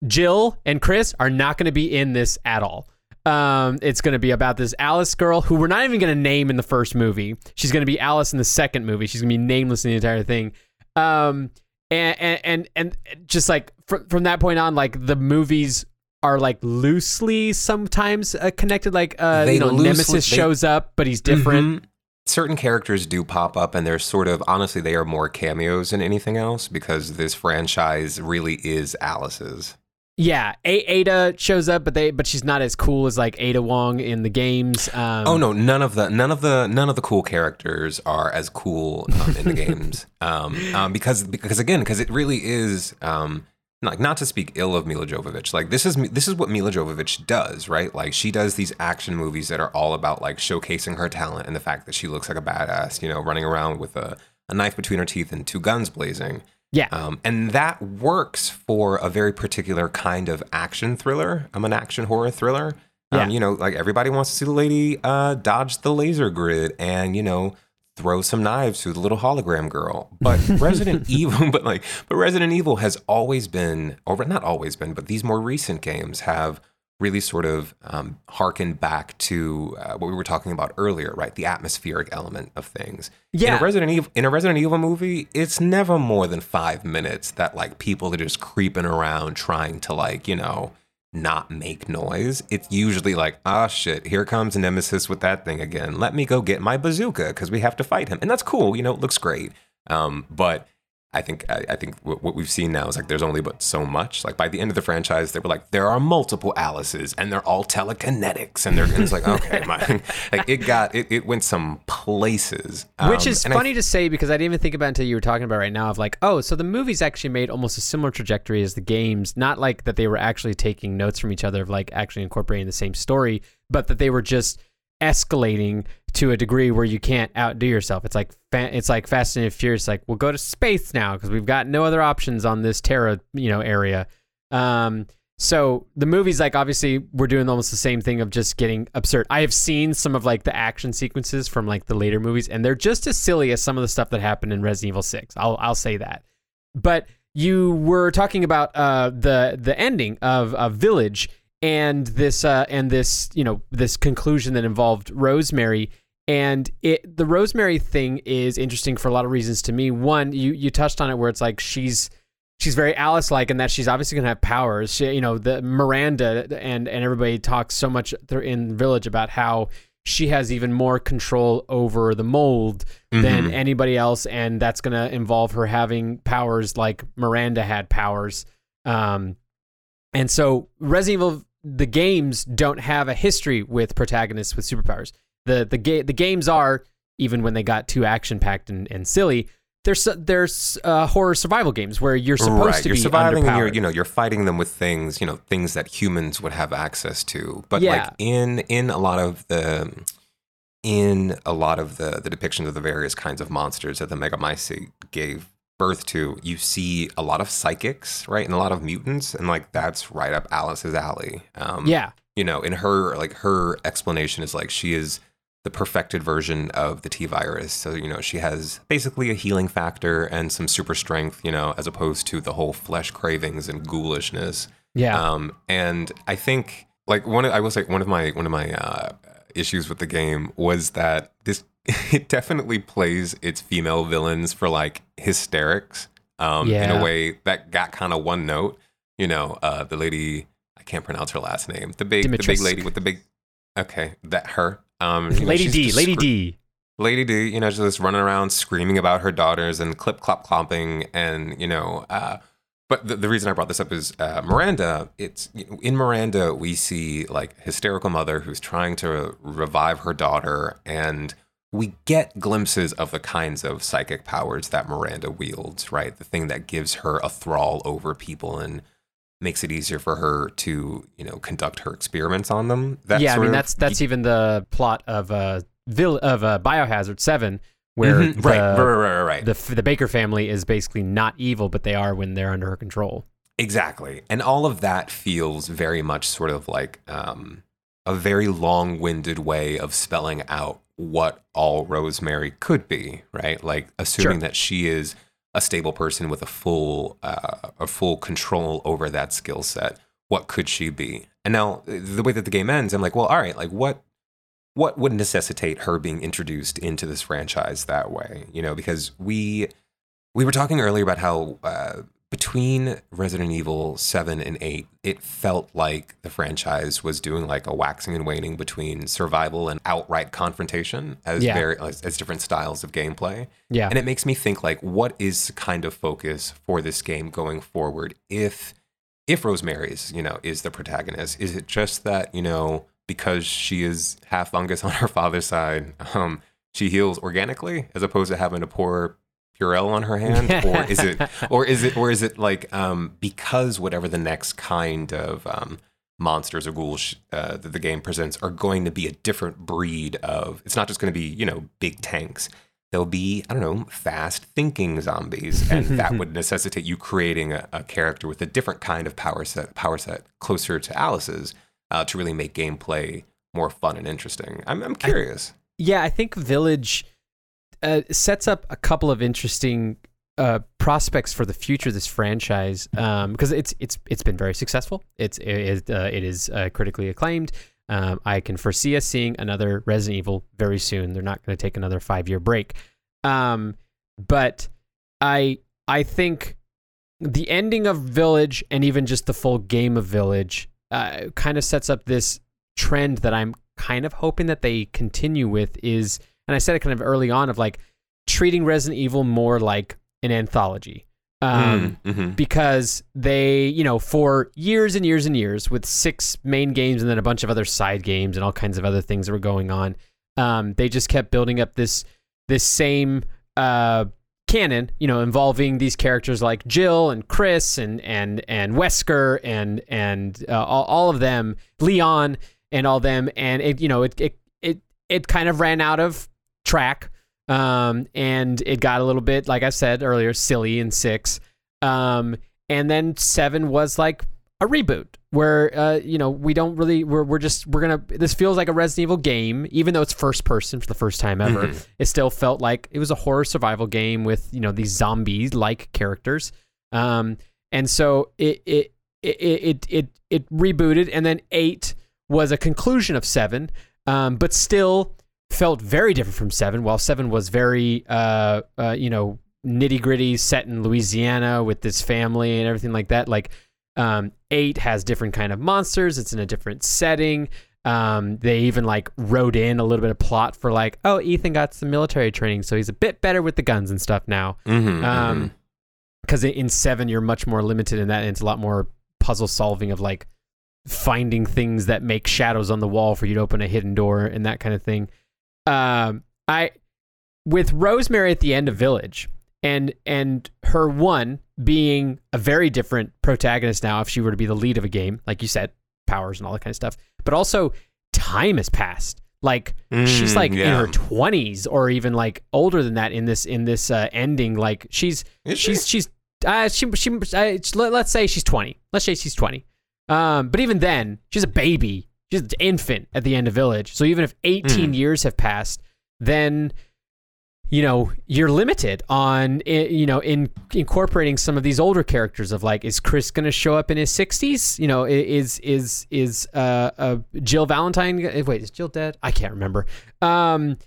Speaker 2: Jill and Chris are not going to be in this at all. Um, it's going to be about this Alice girl who we're not even going to name in the first movie. She's going to be Alice in the second movie. She's going to be nameless in the entire thing. Um, and, and, and, and just like fr- from that point on, like the movies are like loosely sometimes uh, connected. Like, uh, you know,
Speaker 3: loosely-
Speaker 2: Nemesis
Speaker 3: they-
Speaker 2: shows up, but he's different.
Speaker 3: Mhm. Certain characters do pop up, and they're sort of honestly, they are more cameos than anything else because this franchise really is Alice's.
Speaker 2: Yeah, a- Ada shows up, but they but she's not as cool as like Ada Wong in the games. Um,
Speaker 3: Oh no, none of the none of the none of the cool characters are as cool um, in the games. Um, um, because because again, because it really is um, like not to speak ill of Milla Jovovich. Like this is this is what Milla Jovovich does, right? Like she does these action movies that are all about like showcasing her talent and the fact that she looks like a badass, you know, running around with a, a knife between her teeth and two guns blazing.
Speaker 2: Yeah,
Speaker 3: Um, and that works for a very particular kind of action thriller. I'm an action horror thriller. Um,
Speaker 2: Yeah.
Speaker 3: You know, like everybody wants to see the lady uh, dodge the laser grid and, you know, throw some knives to the little hologram girl. But Resident Evil, but like, but Resident Evil has always been, or not always been, but these more recent games have really sort of um, harkened back to uh, what we were talking about earlier, right? The atmospheric element of things. In
Speaker 2: Yeah.
Speaker 3: a Resident Evil in a Resident Evil movie, it's never more than five minutes that like people are just creeping around trying to like, you know, not make noise. It's usually like, ah shit, here comes Nemesis with that thing again. Let me go get my bazooka because we have to fight him. And that's cool, you know, it looks great. Um, but I think I, I think what, what we've seen now is like there's only but so much. Like by the end of the franchise, they were like there are multiple Alices and they're all telekinetics, and they're and it's like okay, my, like it got it, it went some places,
Speaker 2: Which
Speaker 3: Um,
Speaker 2: is
Speaker 3: and I-
Speaker 2: funny to say because I didn't even think about until you were talking about right now of like, oh, so the movies actually made almost a similar trajectory as the games. Not like that they were actually taking notes from each other of like actually incorporating the same story, but that they were just escalating to a degree where you can't outdo yourself. It's like it's like Fast and Furious. Like we'll go to space now because we've got no other options on this Terra you know area. Um, so the movies, like obviously, we're doing almost the same thing of just getting absurd. I have seen some of like the action sequences from like the later movies, and they're just as silly as some of the stuff that happened in Resident Evil Six. I'll I'll say that. But you were talking about uh, the the ending of, of Village and this uh, and this you know this conclusion that involved Rosemary. And it the Rosemary thing is interesting for a lot of reasons to me. One, you you touched on it where it's like she's she's very Alice like in that she's obviously gonna have powers. She, you know, the Miranda and and everybody talks so much in Village about how she has even more control over the mold than
Speaker 3: Mhm.
Speaker 2: anybody else, and that's gonna involve her having powers like Miranda had powers. Um, and so Resident Evil the games don't have a history with protagonists with superpowers. The the ga- the games are even when they got too action packed and, and silly. There's there's uh, horror survival games where you're supposed
Speaker 3: right.
Speaker 2: to
Speaker 3: you're
Speaker 2: be
Speaker 3: surviving and you're you know you're fighting them with things you know things that humans would have access to but
Speaker 2: Yeah.
Speaker 3: like in in a lot of the in a lot of the the depictions of the various kinds of monsters that the megamycete gave birth to you see a lot of psychics right and a lot of mutants and like that's right up alice's alley um
Speaker 2: yeah,
Speaker 3: you know, in her like her explanation is like she is the perfected version of the T virus. So, you know, she has basically a healing factor and some super strength, you know, as opposed to the whole flesh cravings and ghoulishness.
Speaker 2: yeah,
Speaker 3: Um, and I think like one of, I will say one of my one of my uh, issues with the game was that it definitely plays its female villains for like hysterics. Um, in a way that got kind of one note. You know, uh, the lady I can't pronounce her last name. The big the big lady with the big okay, that her. Um, you know,
Speaker 2: Lady D, Lady
Speaker 3: scr-
Speaker 2: D.
Speaker 3: Lady D, you know, just running around screaming about her daughters and clip clop clomping, and you know, uh, but the, the reason I brought this up is uh, Miranda. It's in Miranda we see like hysterical mother who's trying to revive her daughter, and we get glimpses of the kinds of psychic powers that Miranda wields. Right, the thing that gives her a thrall over people and makes it easier for her to you know conduct her experiments on them. That
Speaker 2: yeah, I mean
Speaker 3: of-
Speaker 2: that's that's even the plot of uh Vill- of uh, Biohazard Seven, where
Speaker 3: Mhm,
Speaker 2: the,
Speaker 3: right, right, right, right, right.
Speaker 2: the the Baker family is basically not evil, but they are when they're under her control.
Speaker 3: Exactly. And all of that feels very much sort of like um, a very long winded way of spelling out what all Rosemary could be, right? Like assuming
Speaker 2: Sure.
Speaker 3: that she is a stable person with a full uh, a full control over that skill set. What could she be? And now the way that the game ends, I'm like, well, all right, like what what would necessitate her being introduced into this franchise that way? You know, because we we were talking earlier about how uh, between Resident Evil 7 and 8, it felt like the franchise was doing like a waxing and waning between survival and outright confrontation as
Speaker 2: Yeah.
Speaker 3: very as, as different styles of gameplay.
Speaker 2: Yeah,
Speaker 3: And it makes me think like what is the kind of focus for this game going forward if if Rosemary's, you know, is the protagonist? Is it just that, you know, because she is half fungus on her father's side, um, she heals organically as opposed to having to pour Purell on her hand? or is it or is it or is it like um because whatever the next kind of um monsters or ghouls uh, that the game presents are going to be a different breed of it's not just going to be you know big tanks there'll be i don't know fast thinking zombies and that would necessitate you creating a, a character with a different kind of power set power set closer to alice's uh, to really make gameplay more fun and interesting i'm, I'm curious
Speaker 2: Yeah, I think Village uh, sets up a couple of interesting uh, prospects for the future of this franchise because it's it's it's been very successful. It's it is, uh, it is uh, critically acclaimed. Um, I can foresee us seeing another Resident Evil very soon. They're not going to take another five year break, um, but I I think the ending of Village and even just the full game of Village uh, kind of sets up this trend that I'm kind of hoping that they continue with is, and I said it kind of early on of like treating Resident Evil more like an anthology. Um,
Speaker 3: Mm, mhm.
Speaker 2: because they, you know, for years and years and years, with six main games and then a bunch of other side games and all kinds of other things that were going on, um, they just kept building up this this same uh, canon, you know, involving these characters like Jill and Chris and and and Wesker and and uh, all, all of them, Leon and all them, and it, you know, it it it it kind of ran out of track. Um, and it got a little bit, like I said earlier, silly in six. Um, and then seven was like a reboot where uh, you know we don't really we're we're just we're gonna this feels like a Resident Evil game even though it's first person for the first time ever
Speaker 3: Mhm.
Speaker 2: it still felt like it was a horror survival game with you know these zombies like characters um and so it it it it it, it rebooted and then eight was a conclusion of seven um but still felt very different from seven. While seven was very uh, uh you know nitty gritty set in louisiana with this family and everything like that like um eight has different kind of monsters. It's in a different setting. Um they even like wrote in a little bit of plot for like oh ethan got some military training so he's a bit better with the guns and stuff now.
Speaker 3: Mhm,
Speaker 2: um
Speaker 3: mhm.
Speaker 2: because in seven you're much more limited in that and it's a lot more puzzle solving of like finding things that make shadows on the wall for you to open a hidden door and that kind of thing um i with rosemary at the end of village and and her one being a very different protagonist now if she were to be the lead of a game like you said powers and all that kind of stuff but also time has passed. Like she's
Speaker 3: Mm,
Speaker 2: like in her 20s or even like older than that in this in this uh, ending. Like she's
Speaker 3: Is she?
Speaker 2: she's she's uh, she she uh, let, let's say she's 20 let's say she's 20 um but even then she's a baby she's an infant at the end of village. So even if 18
Speaker 3: Mm.
Speaker 2: years have passed then you know you're limited on you know in incorporating some of these older characters of like is chris going to show up in his 60s you know is is is uh, uh jill valentine eh, wait is jill dead? I can't remember. Um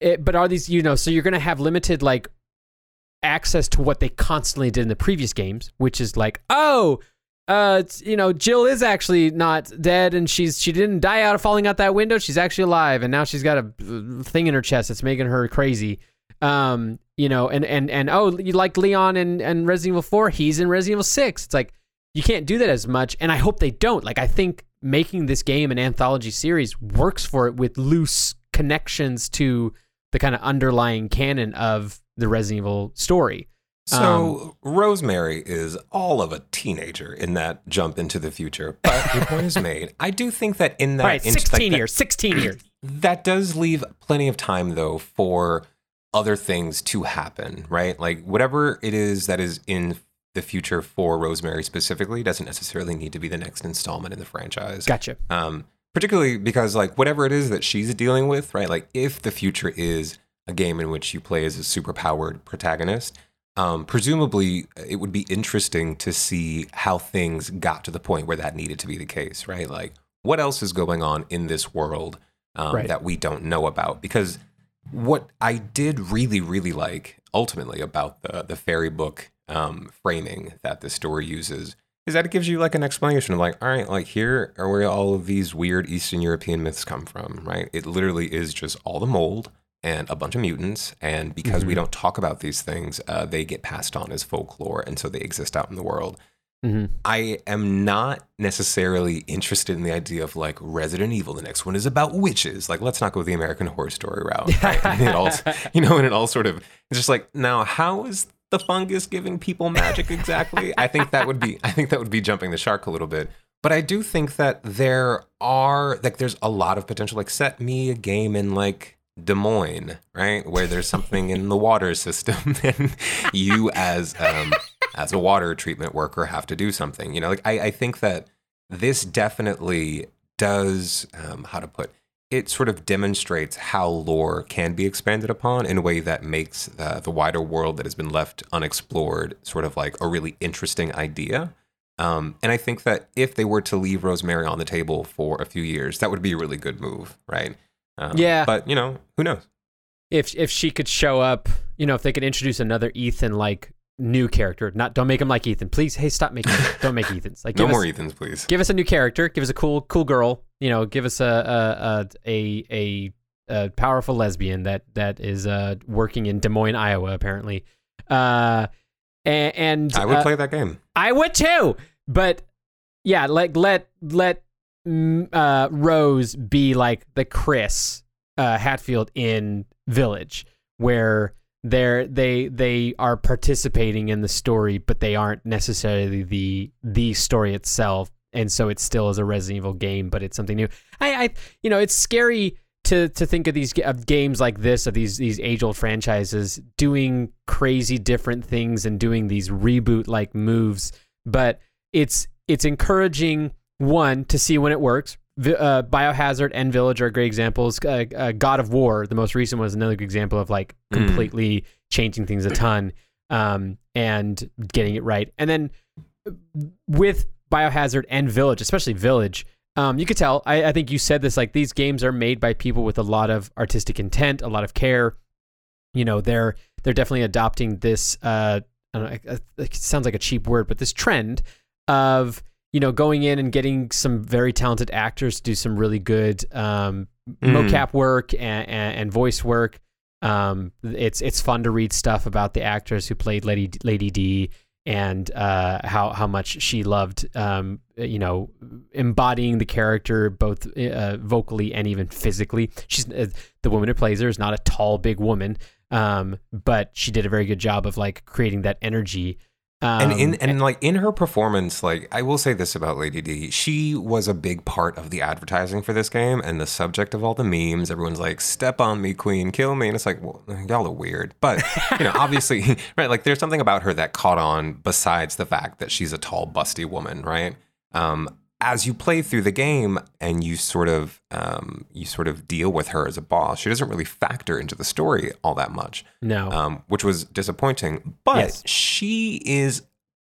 Speaker 2: it, but are these you know so you're going to have limited like access to what they constantly did in the previous games which is like oh uh you know jill is actually not dead and she's she didn't die out of falling out that window. She's actually alive and now she's got a uh, thing in her chest that's making her crazy. Um you know and and and oh you like leon and and resident evil 4 he's in resident evil 6 it's like you can't do that as much and i hope they don't. Like i think making this game an anthology series works for it with loose connections to the kind of underlying canon of the resident evil story
Speaker 3: So Rosemary is all of a teenager in that jump into the future. But your point is made. I do think that in that
Speaker 2: right
Speaker 3: int- like
Speaker 2: 16
Speaker 3: that-
Speaker 2: years 16 years
Speaker 3: That does leave plenty of time though for other things to happen, right? Like whatever it is that is in the future for Rosemary specifically doesn't necessarily need to be the next installment in the franchise.
Speaker 2: gotcha
Speaker 3: um, particularly because like whatever it is that she's dealing with, right? Like if the future is a game in which you play as a superpowered protagonist, um, presumably it would be interesting to see how things got to the point where that needed to be the case, right? Like what else is going on in this world um,
Speaker 2: Right.
Speaker 3: that we don't know about? Because what I did really, really like ultimately about the the fairy book um, framing that the story uses is that it gives you like an explanation of like, all right, like here are where all of these weird Eastern European myths come from, right? It literally is just all the mold and a bunch of mutants, and because we
Speaker 2: Mhm.
Speaker 3: don't talk about these things, uh, they get passed on as folklore, and so they exist out in the world.
Speaker 2: hmm
Speaker 3: I am not necessarily interested in the idea of like Resident Evil. The next one is about witches. Like, let's not go the American Horror Story route. Right? And it all, you know, and it all sort of it's just like now, how is the fungus giving people magic exactly? I think that would be I think that would be jumping the shark a little bit. But I do think that there are like there's a lot of potential. Like, set me a game in like Des Moines, right, where there's something in the water system, and you as um, as a water treatment worker have to do something. You know, like I, I think that this definitely does um, how to put it sort of demonstrates how lore can be expanded upon in a way that makes the, the wider world that has been left unexplored sort of like a really interesting idea. Um, and I think that if they were to leave Rosemary on the table for a few years, that would be a really good move, right? Um,
Speaker 2: Yeah.
Speaker 3: But, you know, who knows?
Speaker 2: if if she could show up, you know, if they could introduce another Ethan like new character, not don't make him like Ethan, please. Hey, stop making don't make Ethan's like
Speaker 3: No more Ethans, please.
Speaker 2: give us a new character, give us a cool cool girl, you know, give us a a a a, a powerful lesbian that that is uh working in Des Moines, Iowa, apparently. Uh, and, and
Speaker 3: I would
Speaker 2: uh,
Speaker 3: play that game.
Speaker 2: I would too. But yeah, like let let uh, Rose be like the Chris uh, Hatfield in Village, where they're they they are participating in the story, but they aren't necessarily the the story itself. And so it still is a Resident Evil game, but it's something new. I, I you know, it's scary to to think of these of games like this of these these age old franchises doing crazy different things and doing these reboot like moves but it's it's encouraging one to see when it works. Uh, biohazard and village are great examples. Uh, uh, god of war the most recent was another example of like
Speaker 3: Mm.
Speaker 2: completely changing things a ton um, and getting it right. And then with biohazard and village especially village um, you could tell I, I think you said this like these games are made by people with a lot of artistic intent a lot of care. You know they're they're definitely adopting this uh I don't know, it sounds like a cheap word but this trend of you know going in and getting some very talented actors to do some really good um,
Speaker 3: Mm.
Speaker 2: mocap work and, and, and voice work um, it's it's fun to read stuff about the actors who played Lady Lady D and uh, how how much she loved um, you know embodying the character both uh, vocally and even physically. She's uh, the woman who plays her is not a tall big woman, um, but she did a very good job of like creating that energy. Um,
Speaker 3: and in and like in her performance, like I will say this about Lady D, she was a big part of the advertising for this game and the subject of all the memes. Everyone's like, "Step on me, Queen, kill me," and it's like, well, y'all are weird, but you know, obviously, right? Like, there's something about her that caught on besides the fact that she's a tall, busty woman, right? Um, as you play through the game and you sort of um, you sort of deal with her as a boss, she doesn't really factor into the story all that much
Speaker 2: no,
Speaker 3: um, which was disappointing. But
Speaker 2: Yes.
Speaker 3: she is,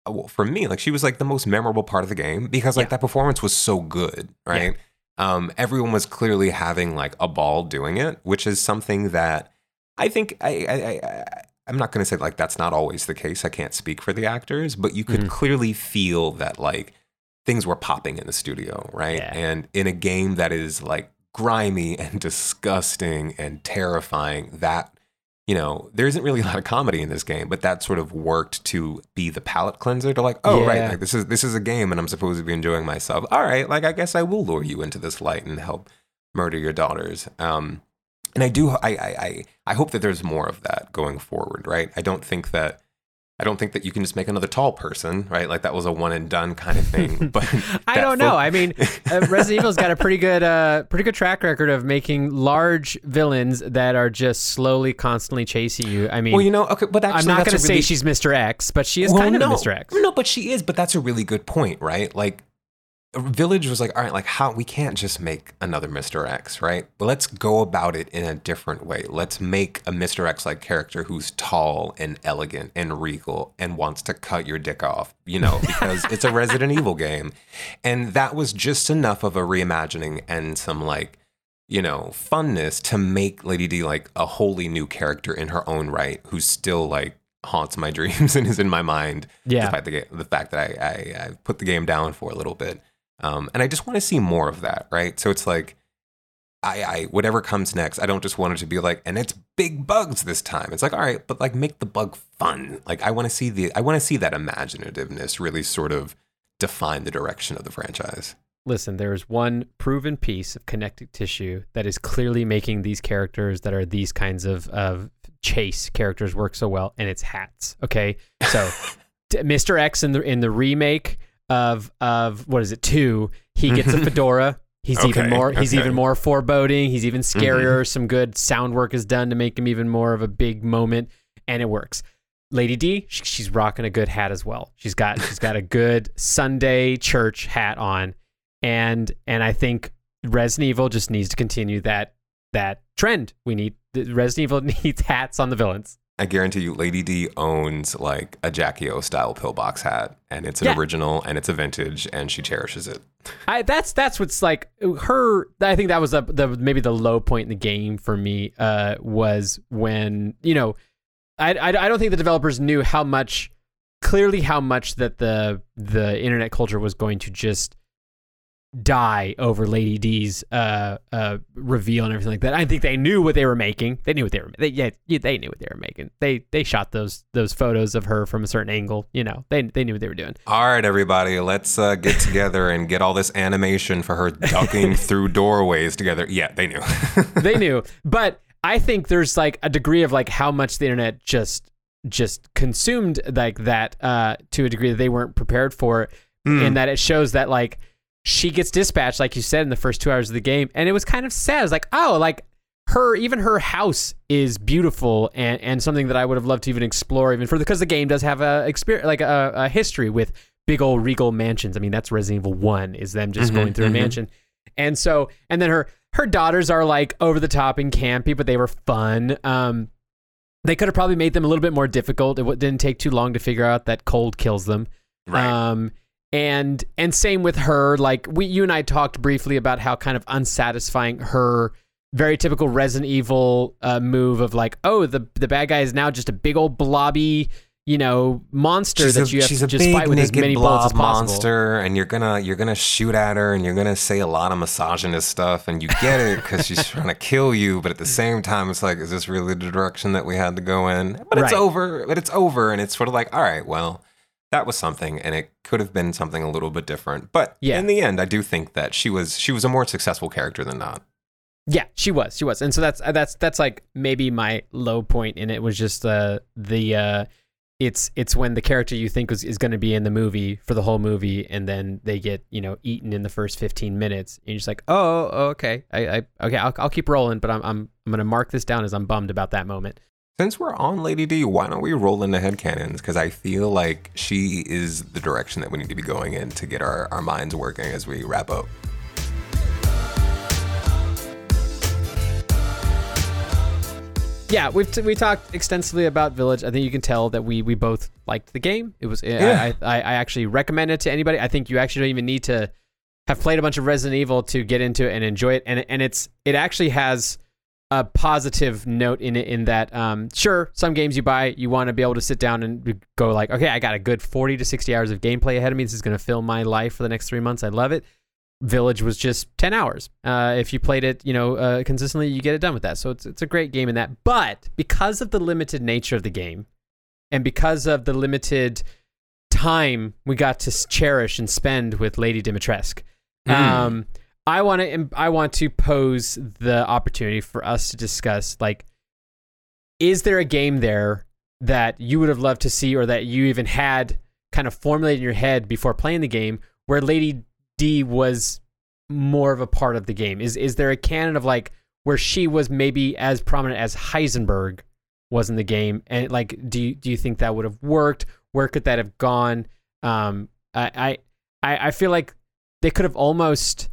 Speaker 3: well, for me, like she was like the most memorable part of the game because like
Speaker 2: Yeah.
Speaker 3: that performance was so good, right? Um, everyone was clearly having like a ball doing it, which is something that I think I. I, I I'm not going to say like that's not always the case. I can't speak for the actors, but you could
Speaker 2: Mhm.
Speaker 3: clearly feel that like things were popping in the studio, right?
Speaker 2: Yeah.
Speaker 3: And in a game that is like grimy and disgusting and terrifying, that you know, there isn't really a lot of comedy in this game, but that sort of worked to be the palate cleanser to like, oh
Speaker 2: Yeah.
Speaker 3: right, like this is this is a game and I'm supposed to be enjoying myself. All right, like I guess I will lure you into this light and help murder your daughters. Um and I do I I I, I hope that there's more of that going forward, right? I don't think that I don't think that you can just make another tall person, right? Like that was a one and done kind of thing. But
Speaker 2: I don't know. I mean, uh, Resident Evil's got a pretty good, uh, pretty good track record of making large villains that are just slowly, constantly chasing you. I mean,
Speaker 3: well, you know, okay, but actually,
Speaker 2: I'm not going to say she's Mr. X, but she is
Speaker 3: Well,
Speaker 2: kind
Speaker 3: no,
Speaker 2: of Mr. X.
Speaker 3: No, but she is. But that's a really good point, right? Like, Village was like, all right, like how we can't just make another Mr. X, right? Let's go about it in a different way. Let's make a Mr. X like character who's tall and elegant and regal and wants to cut your dick off, you know, because it's a Resident Evil game. And that was just enough of a reimagining and some like you know, funness to make Lady D like a wholly new character in her own right, who's still like haunts my dreams and is in my mind,
Speaker 2: Yeah.
Speaker 3: despite the the fact that I, I I put the game down for a little bit. Um, and I just want to see more of that, right? So it's like, I, I whatever comes next, I don't just want it to be like, and it's big bugs this time. It's like, all right, but like make the bug fun. Like I want to see the I want to see that imaginativeness really sort of define the direction of the franchise.
Speaker 2: Listen, there is one proven piece of connective tissue that is clearly making these characters that are these kinds of, of chase characters work so well, and it's hats. Okay, so Mr. X in the in the remake of of what is it two? He gets a fedora. He's even more. He's
Speaker 3: okay.
Speaker 2: even more foreboding. He's even mm-hmm. scarier. Some good sound work is done to make him even more of a big moment, and it works. Lady D, she's rocking a good hat as well. She's got she's got a good Sunday church hat on, and and I think Resident Evil just needs to continue that that trend. We need Resident Evil needs hats on the villains.
Speaker 3: I guarantee you, Lady D owns like a Jackie O style pillbox hat, and it's an
Speaker 2: Yeah.
Speaker 3: original and it's a vintage, and she cherishes it.
Speaker 2: I that's that's what's like her. I think that was the, the maybe the low point in the game for me uh, was when you know I, I I don't think the developers knew how much clearly how much that the the internet culture was going to just die over Lady D's uh, uh, reveal and everything like that. I think they knew what they were making. They knew what they were. They, yeah, yeah, they knew what they were making. They they shot those those photos of her from a certain angle. You know, they they knew what they were doing.
Speaker 3: All right, everybody, let's uh, get together and get all this animation for her ducking through doorways together. Yeah, they knew.
Speaker 2: they knew, but I think there's like a degree of like how much the internet just just consumed like that uh, to a degree that they weren't prepared for,
Speaker 3: Hmm.
Speaker 2: in that it shows that like she gets dispatched, like you said, in the first two hours of the game, and it was kind of sad. It was like, oh, like her, even her house is beautiful and and something that I would have loved to even explore, even further, because the game does have a experience, like a, a history with big old regal mansions. I mean, that's Resident Evil One is them just
Speaker 3: Mhm,
Speaker 2: going through
Speaker 3: mhm.
Speaker 2: a mansion, and so and then her her daughters are like over the top and campy, but they were fun. Um, they could have probably made them a little bit more difficult. It w- didn't take too long to figure out that cold kills them.
Speaker 3: right.
Speaker 2: Um, and and same with her. Like we, you and I talked briefly about how kind of unsatisfying her very typical Resident Evil uh, move of like, oh, the the bad guy is now just a big old blobby, you know, monster
Speaker 3: she's
Speaker 2: that
Speaker 3: a,
Speaker 2: you have to just fight with as many bullets as
Speaker 3: blob
Speaker 2: possible.
Speaker 3: monster, and you're gonna you're gonna shoot at her, and you're gonna say a lot of misogynist stuff, and you get it because she's trying to kill you, but at the same time, it's like, is this really the direction that we had to go in? But it's over. But it's over, and it's sort of like, all right, well, that was something, and it could have been something a little bit different. But
Speaker 2: Yeah.
Speaker 3: in the end, I do think that she was she was a more successful character than not.
Speaker 2: Yeah, she was. She was. And so that's that's that's like maybe my low point in it was just uh, the uh, it's it's when the character you think was, is going to be in the movie for the whole movie and then they get, you know, eaten in the first 15 minutes and you're just like, "Oh, oh, okay. I, I okay, I'll, I'll keep rolling, but I'm I'm I'm going to mark this down as I'm bummed about that moment."
Speaker 3: Since we're on Lady D, why don't we roll into headcanons? Because I feel like she is the direction that we need to be going in to get our, our minds working as we wrap up.
Speaker 2: Yeah, we've t- we talked extensively about Village. I think you can tell that we we both liked the game. It was
Speaker 3: Yeah.
Speaker 2: I, I I actually recommend it to anybody. I think you actually don't even need to have played a bunch of Resident Evil to get into it and enjoy it. And and it's it actually has a positive note in it in that um sure some games you buy you want to be able to sit down and go like okay I got a good 40 to 60 hours of gameplay ahead of me this is going to fill my life for the next 3 months I love it Village was just 10 hours. Uh, if you played it, you know, uh, consistently, you get it done with that. So it's, it's a great game in that. But because of the limited nature of the game and because of the limited time we got to cherish and spend with Lady Dimitrescu,
Speaker 3: Mm.
Speaker 2: um, I want to I want to pose the opportunity for us to discuss like, is there a game there that you would have loved to see or that you even had kind of formulated in your head before playing the game where Lady D was more of a part of the game? Is is there a canon of like where she was maybe as prominent as Heisenberg was in the game? And like, do you do you think that would have worked? Where could that have gone? Um, I I I I feel like they could have almost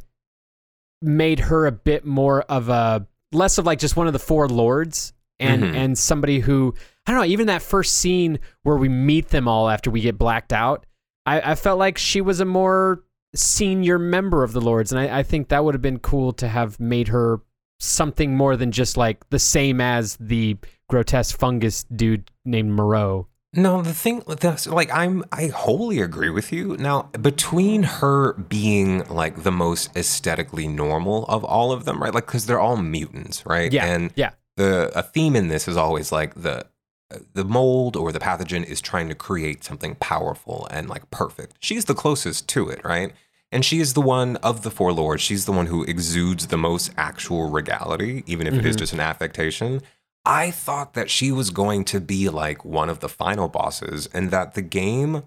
Speaker 2: made her a bit more of a less of like just one of the four lords and
Speaker 3: Mhm.
Speaker 2: and somebody who I don't know. Even that first scene where we meet them all after we get blacked out, I, I felt like she was a more senior member of the lords, and I, I think that would have been cool to have made her something more than just like the same as the grotesque fungus dude named Moreau.
Speaker 3: No, the thing, that's like I'm, I wholly agree with you. Now, between her being like the most aesthetically normal of all of them, right? Like, because they're all mutants, right?
Speaker 2: Yeah,
Speaker 3: And
Speaker 2: yeah.
Speaker 3: the a theme in this is always like the the mold or the pathogen is trying to create something powerful and like perfect. She's the closest to it, right? And she is the one of the four lords. She's the one who exudes the most actual regality, even if it is
Speaker 2: Mhm.
Speaker 3: just an affectation. I thought that she was going to be like one of the final bosses and that the game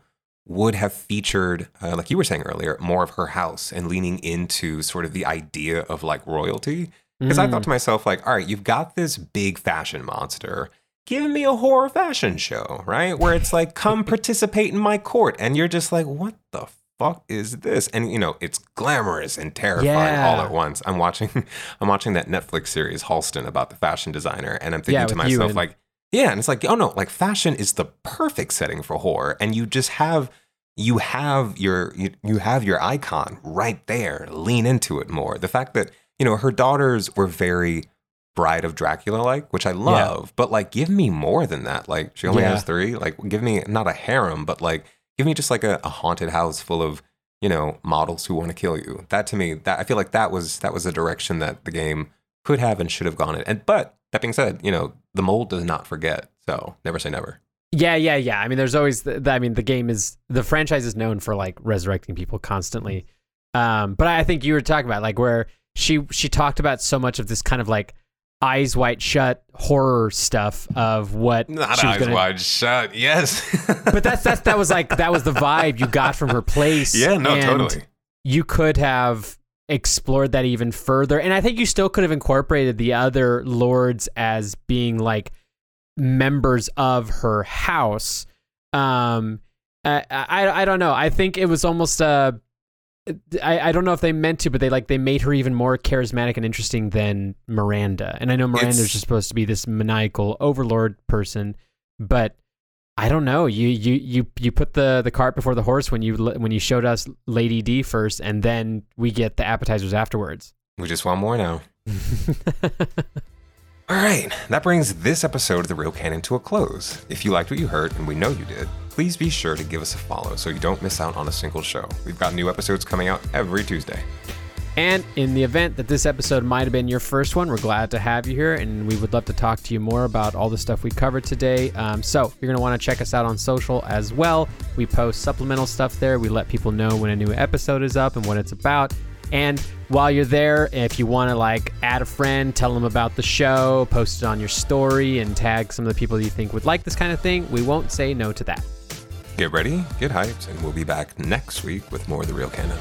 Speaker 3: would have featured, uh, like you were saying earlier, more of her house and leaning into sort of the idea of like royalty. Because I thought to myself, like, all right, you've got this big fashion monster. Give me a horror fashion show, right? Where it's like, come participate in my court. And you're just like, what the fuck is this? And you know, it's glamorous and terrifying all at once. I'm watching I'm watching that Netflix series Halston about the fashion designer, and I'm thinking
Speaker 2: Yeah,
Speaker 3: to myself,
Speaker 2: and-
Speaker 3: like, yeah, and it's like, oh no, like fashion is the perfect setting for horror. And you just have you have your you, you have your icon right there. Lean into it more. The fact that, you know, her daughters were very Bride of Dracula like, which I love, but like give me more than that. Like she only
Speaker 2: Yeah.
Speaker 3: has three. Like give me not a harem, but like give me just like a, a haunted house full of you know, models who want to kill you. That to me, that I feel like that was that was a direction that the game could have and should have gone in. And but that being said, you know, the mold does not forget. So never say never.
Speaker 2: Yeah, yeah, yeah. I mean, there's always the, the, I mean, the game is the franchise is known for like resurrecting people constantly. Um, but I think you were talking about like where she she talked about so much of this kind of like eyes wide shut horror stuff of what
Speaker 3: Not
Speaker 2: she was
Speaker 3: eyes
Speaker 2: gonna,
Speaker 3: wide shut. Yes.
Speaker 2: But that's that's that was like that was the vibe you got from her place.
Speaker 3: yeah, no,
Speaker 2: and
Speaker 3: totally.
Speaker 2: You could have explored that even further, and I think you still could have incorporated the other lords as being like members of her house. Um, I, I I don't know. I think it was almost uh I, I don't know if they meant to, but they like they made her even more charismatic and interesting than Miranda. And I know Miranda's
Speaker 3: It's-
Speaker 2: just supposed to be this maniacal overlord person, but I don't know. You you you you put the the cart before the horse when you when you showed us Lady D first, and then we get the appetizers afterwards.
Speaker 3: We just want more now. All right, that brings this episode of The Real Canon to a close. If you liked what you heard, and we know you did, please be sure to give us a follow so you don't miss out on a single show. We've got new episodes coming out every Tuesday.
Speaker 2: And in the event that this episode might have been your first one, we're glad to have you here, and we would love to talk to you more about all the stuff we covered today. Um, so you're going to want to check us out on social as well. We post supplemental stuff there. We let people know when a new episode is up and what it's about. And while you're there, if you want to like add a friend, tell them about the show, post it on your story, and tag some of the people you think would like this kind of thing, we won't say no to that.
Speaker 3: Get ready, get hyped, and we'll be back next week with more of The Real Canon.